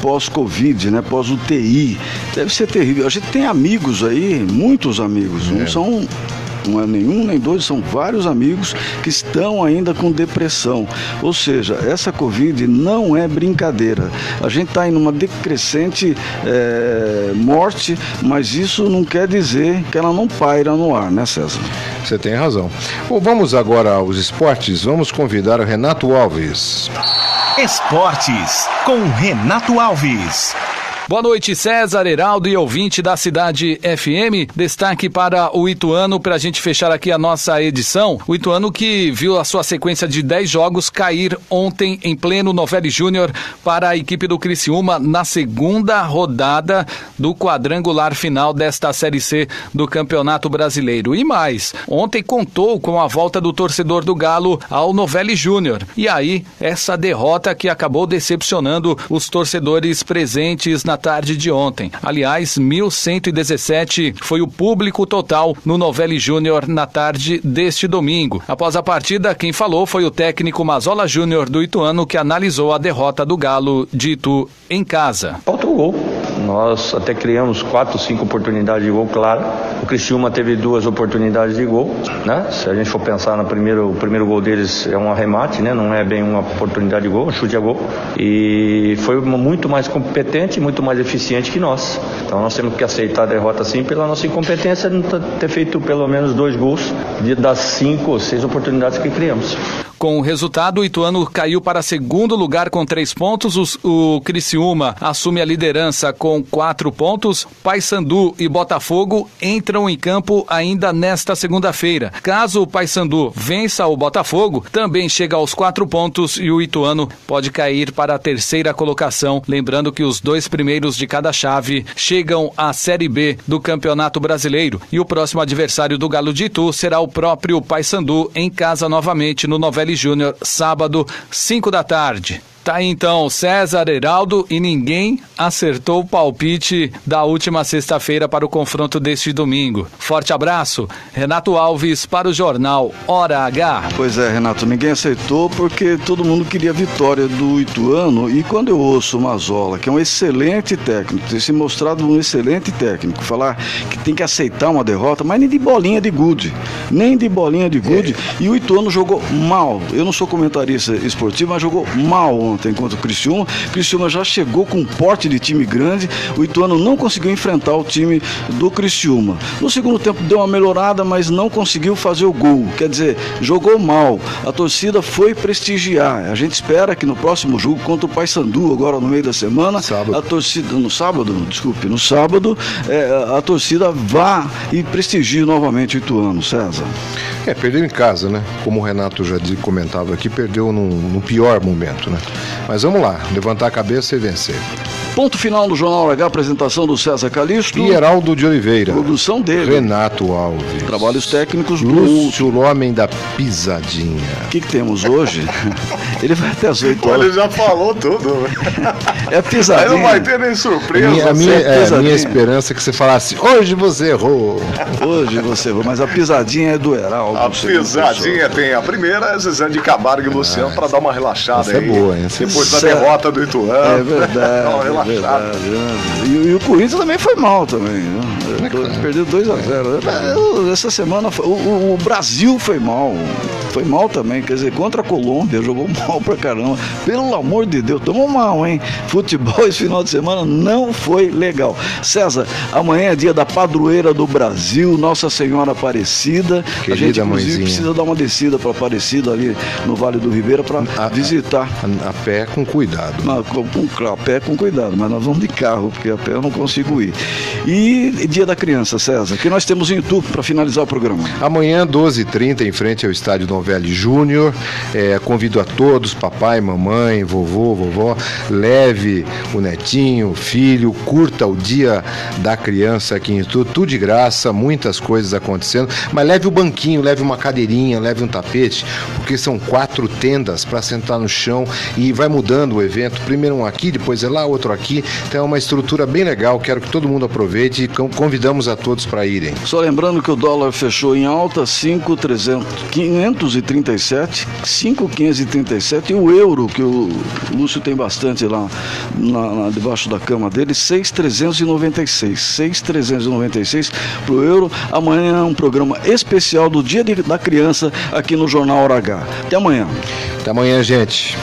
pós-Covid, né? Pós-UTI. Deve ser terrível. A gente tem amigos aí, muitos amigos. Não é. são não é nenhum nem dois, são vários amigos que estão ainda com depressão. Ou seja, essa Covid não é brincadeira. A gente está em uma decrescente é, morte, mas isso não quer dizer que ela não paira no ar, né, César? Você tem razão. Bom, vamos agora aos esportes. Vamos convidar o Renato Alves. Esportes com Renato Alves. Boa noite, César Heraldo e ouvinte da Cidade FM. Destaque para o Ituano para a gente fechar aqui a nossa edição. O Ituano que viu a sua sequência de 10 jogos cair ontem em pleno Novelli Júnior para a equipe do Criciúma na segunda rodada do quadrangular final desta Série C do Campeonato Brasileiro. E mais, ontem contou com a volta do torcedor do Galo ao Novelli Júnior. E aí, essa derrota que acabou decepcionando os torcedores presentes na tarde de ontem. Aliás, 1.117 foi o público total no Novelli Júnior na tarde deste domingo. Após a partida, quem falou foi o técnico Mazola Júnior do Ituano, que analisou a derrota do Galo de Itu em casa. Faltou gol. Nós até criamos quatro, cinco oportunidades de gol, claro. O Criciúma teve duas oportunidades de gol, né? Se a gente for pensar no primeiro, o primeiro gol deles é um arremate, né? Não é bem uma oportunidade de gol, um chute a gol. E foi muito mais competente, muito mais eficiente que nós. Então nós temos que aceitar a derrota sim pela nossa incompetência de não ter feito pelo menos dois gols de, das cinco ou seis oportunidades que criamos. Com o resultado, o Ituano caiu para segundo lugar com três pontos. O Criciúma assume a liderança com quatro pontos. Paysandu e Botafogo entram em campo ainda nesta segunda-feira. Caso o Paysandu vença o Botafogo, também chega aos quatro pontos e o Ituano pode cair para a terceira colocação. Lembrando que os dois primeiros de cada chave chegam à Série B do Campeonato Brasileiro. E o próximo adversário do Galo de Itu será o próprio Paysandu em casa novamente no Novelli Júnior, sábado, 5 da tarde. Tá aí então, César Heraldo e ninguém acertou o palpite da última sexta-feira para o confronto deste domingo. Forte abraço, Renato Alves para o jornal Hora H. Pois é, Renato, ninguém aceitou porque todo mundo queria a vitória do Ituano e quando eu ouço o Mazola, que é um excelente técnico, ter se mostrado um excelente técnico, falar que tem que aceitar uma derrota, mas nem de bolinha de gude, nem de bolinha de gude, é. e o Ituano jogou mal. Eu não sou comentarista esportivo, mas jogou mal ontem contra o Criciúma. O Criciúma já chegou com um porte de time grande, o Ituano não conseguiu enfrentar o time do Criciúma. No segundo tempo deu uma melhorada, mas não conseguiu fazer o gol. Quer dizer, jogou mal. A torcida foi prestigiar. A gente espera que no próximo jogo contra o Paysandu, agora no meio da semana, sábado. a torcida no sábado, desculpe, no sábado, é, a torcida vá e prestigie novamente o Ituano, César. É, perdeu em casa, né? Como o Renato já comentava aqui, perdeu no, no pior momento, né? Mas vamos lá, levantar a cabeça e vencer. Ponto final do Jornal H, apresentação do César Calixto. E Heraldo de Oliveira. Produção dele. Renato Alves. Trabalhos técnicos do. Lúcio, o homem da pisadinha. O que, que temos hoje? Ele vai até as 8 horas. Ele já falou tudo. É pisadinha. Aí não vai ter nem surpresa. A minha, a minha, é, é, minha esperança é que você falasse, hoje você errou. Hoje você errou, mas a pisadinha é do Heraldo. A pisadinha tem a primeira, é Zezé de Camargo e Luciano, ah, para dar uma relaxada essa é aí. É boa, hein? Depois da derrota do Ituano. É verdade relaxado. E, e, o Corinthians também foi mal também. Né? Perdeu 2 a 0 é, Essa semana o, o, o, Brasil foi mal. Foi mal também, quer dizer, contra a Colômbia, jogou mal pra caramba. Pelo amor de Deus, tomou mal, hein? Futebol esse final de semana não foi legal. César, amanhã é dia da padroeira do Brasil, Nossa Senhora Aparecida. Querida a gente, inclusive, mãezinha. precisa dar uma descida para Aparecida ali no Vale do Ribeira para visitar. A, a, pé com cuidado. Na, com, com, a pé com cuidado mas nós vamos de carro, porque a pé eu não consigo ir. E Dia da Criança, César, que nós temos em YouTube para finalizar o programa. Amanhã, 12h30, em frente ao estádio Novelli Júnior. É, convido a todos, papai, mamãe, vovô, vovó, leve o netinho, o filho, curta o Dia da Criança aqui em Itu, tudo de graça, muitas coisas acontecendo, mas leve o banquinho, leve uma cadeirinha, leve um tapete, porque são quatro tendas para sentar no chão e vai mudando o evento. Primeiro um aqui, depois é lá, outro aqui aqui. Então é uma estrutura bem legal, quero que todo mundo aproveite e convidamos a todos para irem. Só lembrando que o dólar fechou em alta 5,537, 5,537 e o euro, que o Lúcio tem bastante lá na, na, debaixo da cama dele, 6,396. 6,396 para o euro. Amanhã é um programa especial do Dia da Criança aqui no Jornal Hora H. Até amanhã. Até amanhã, gente.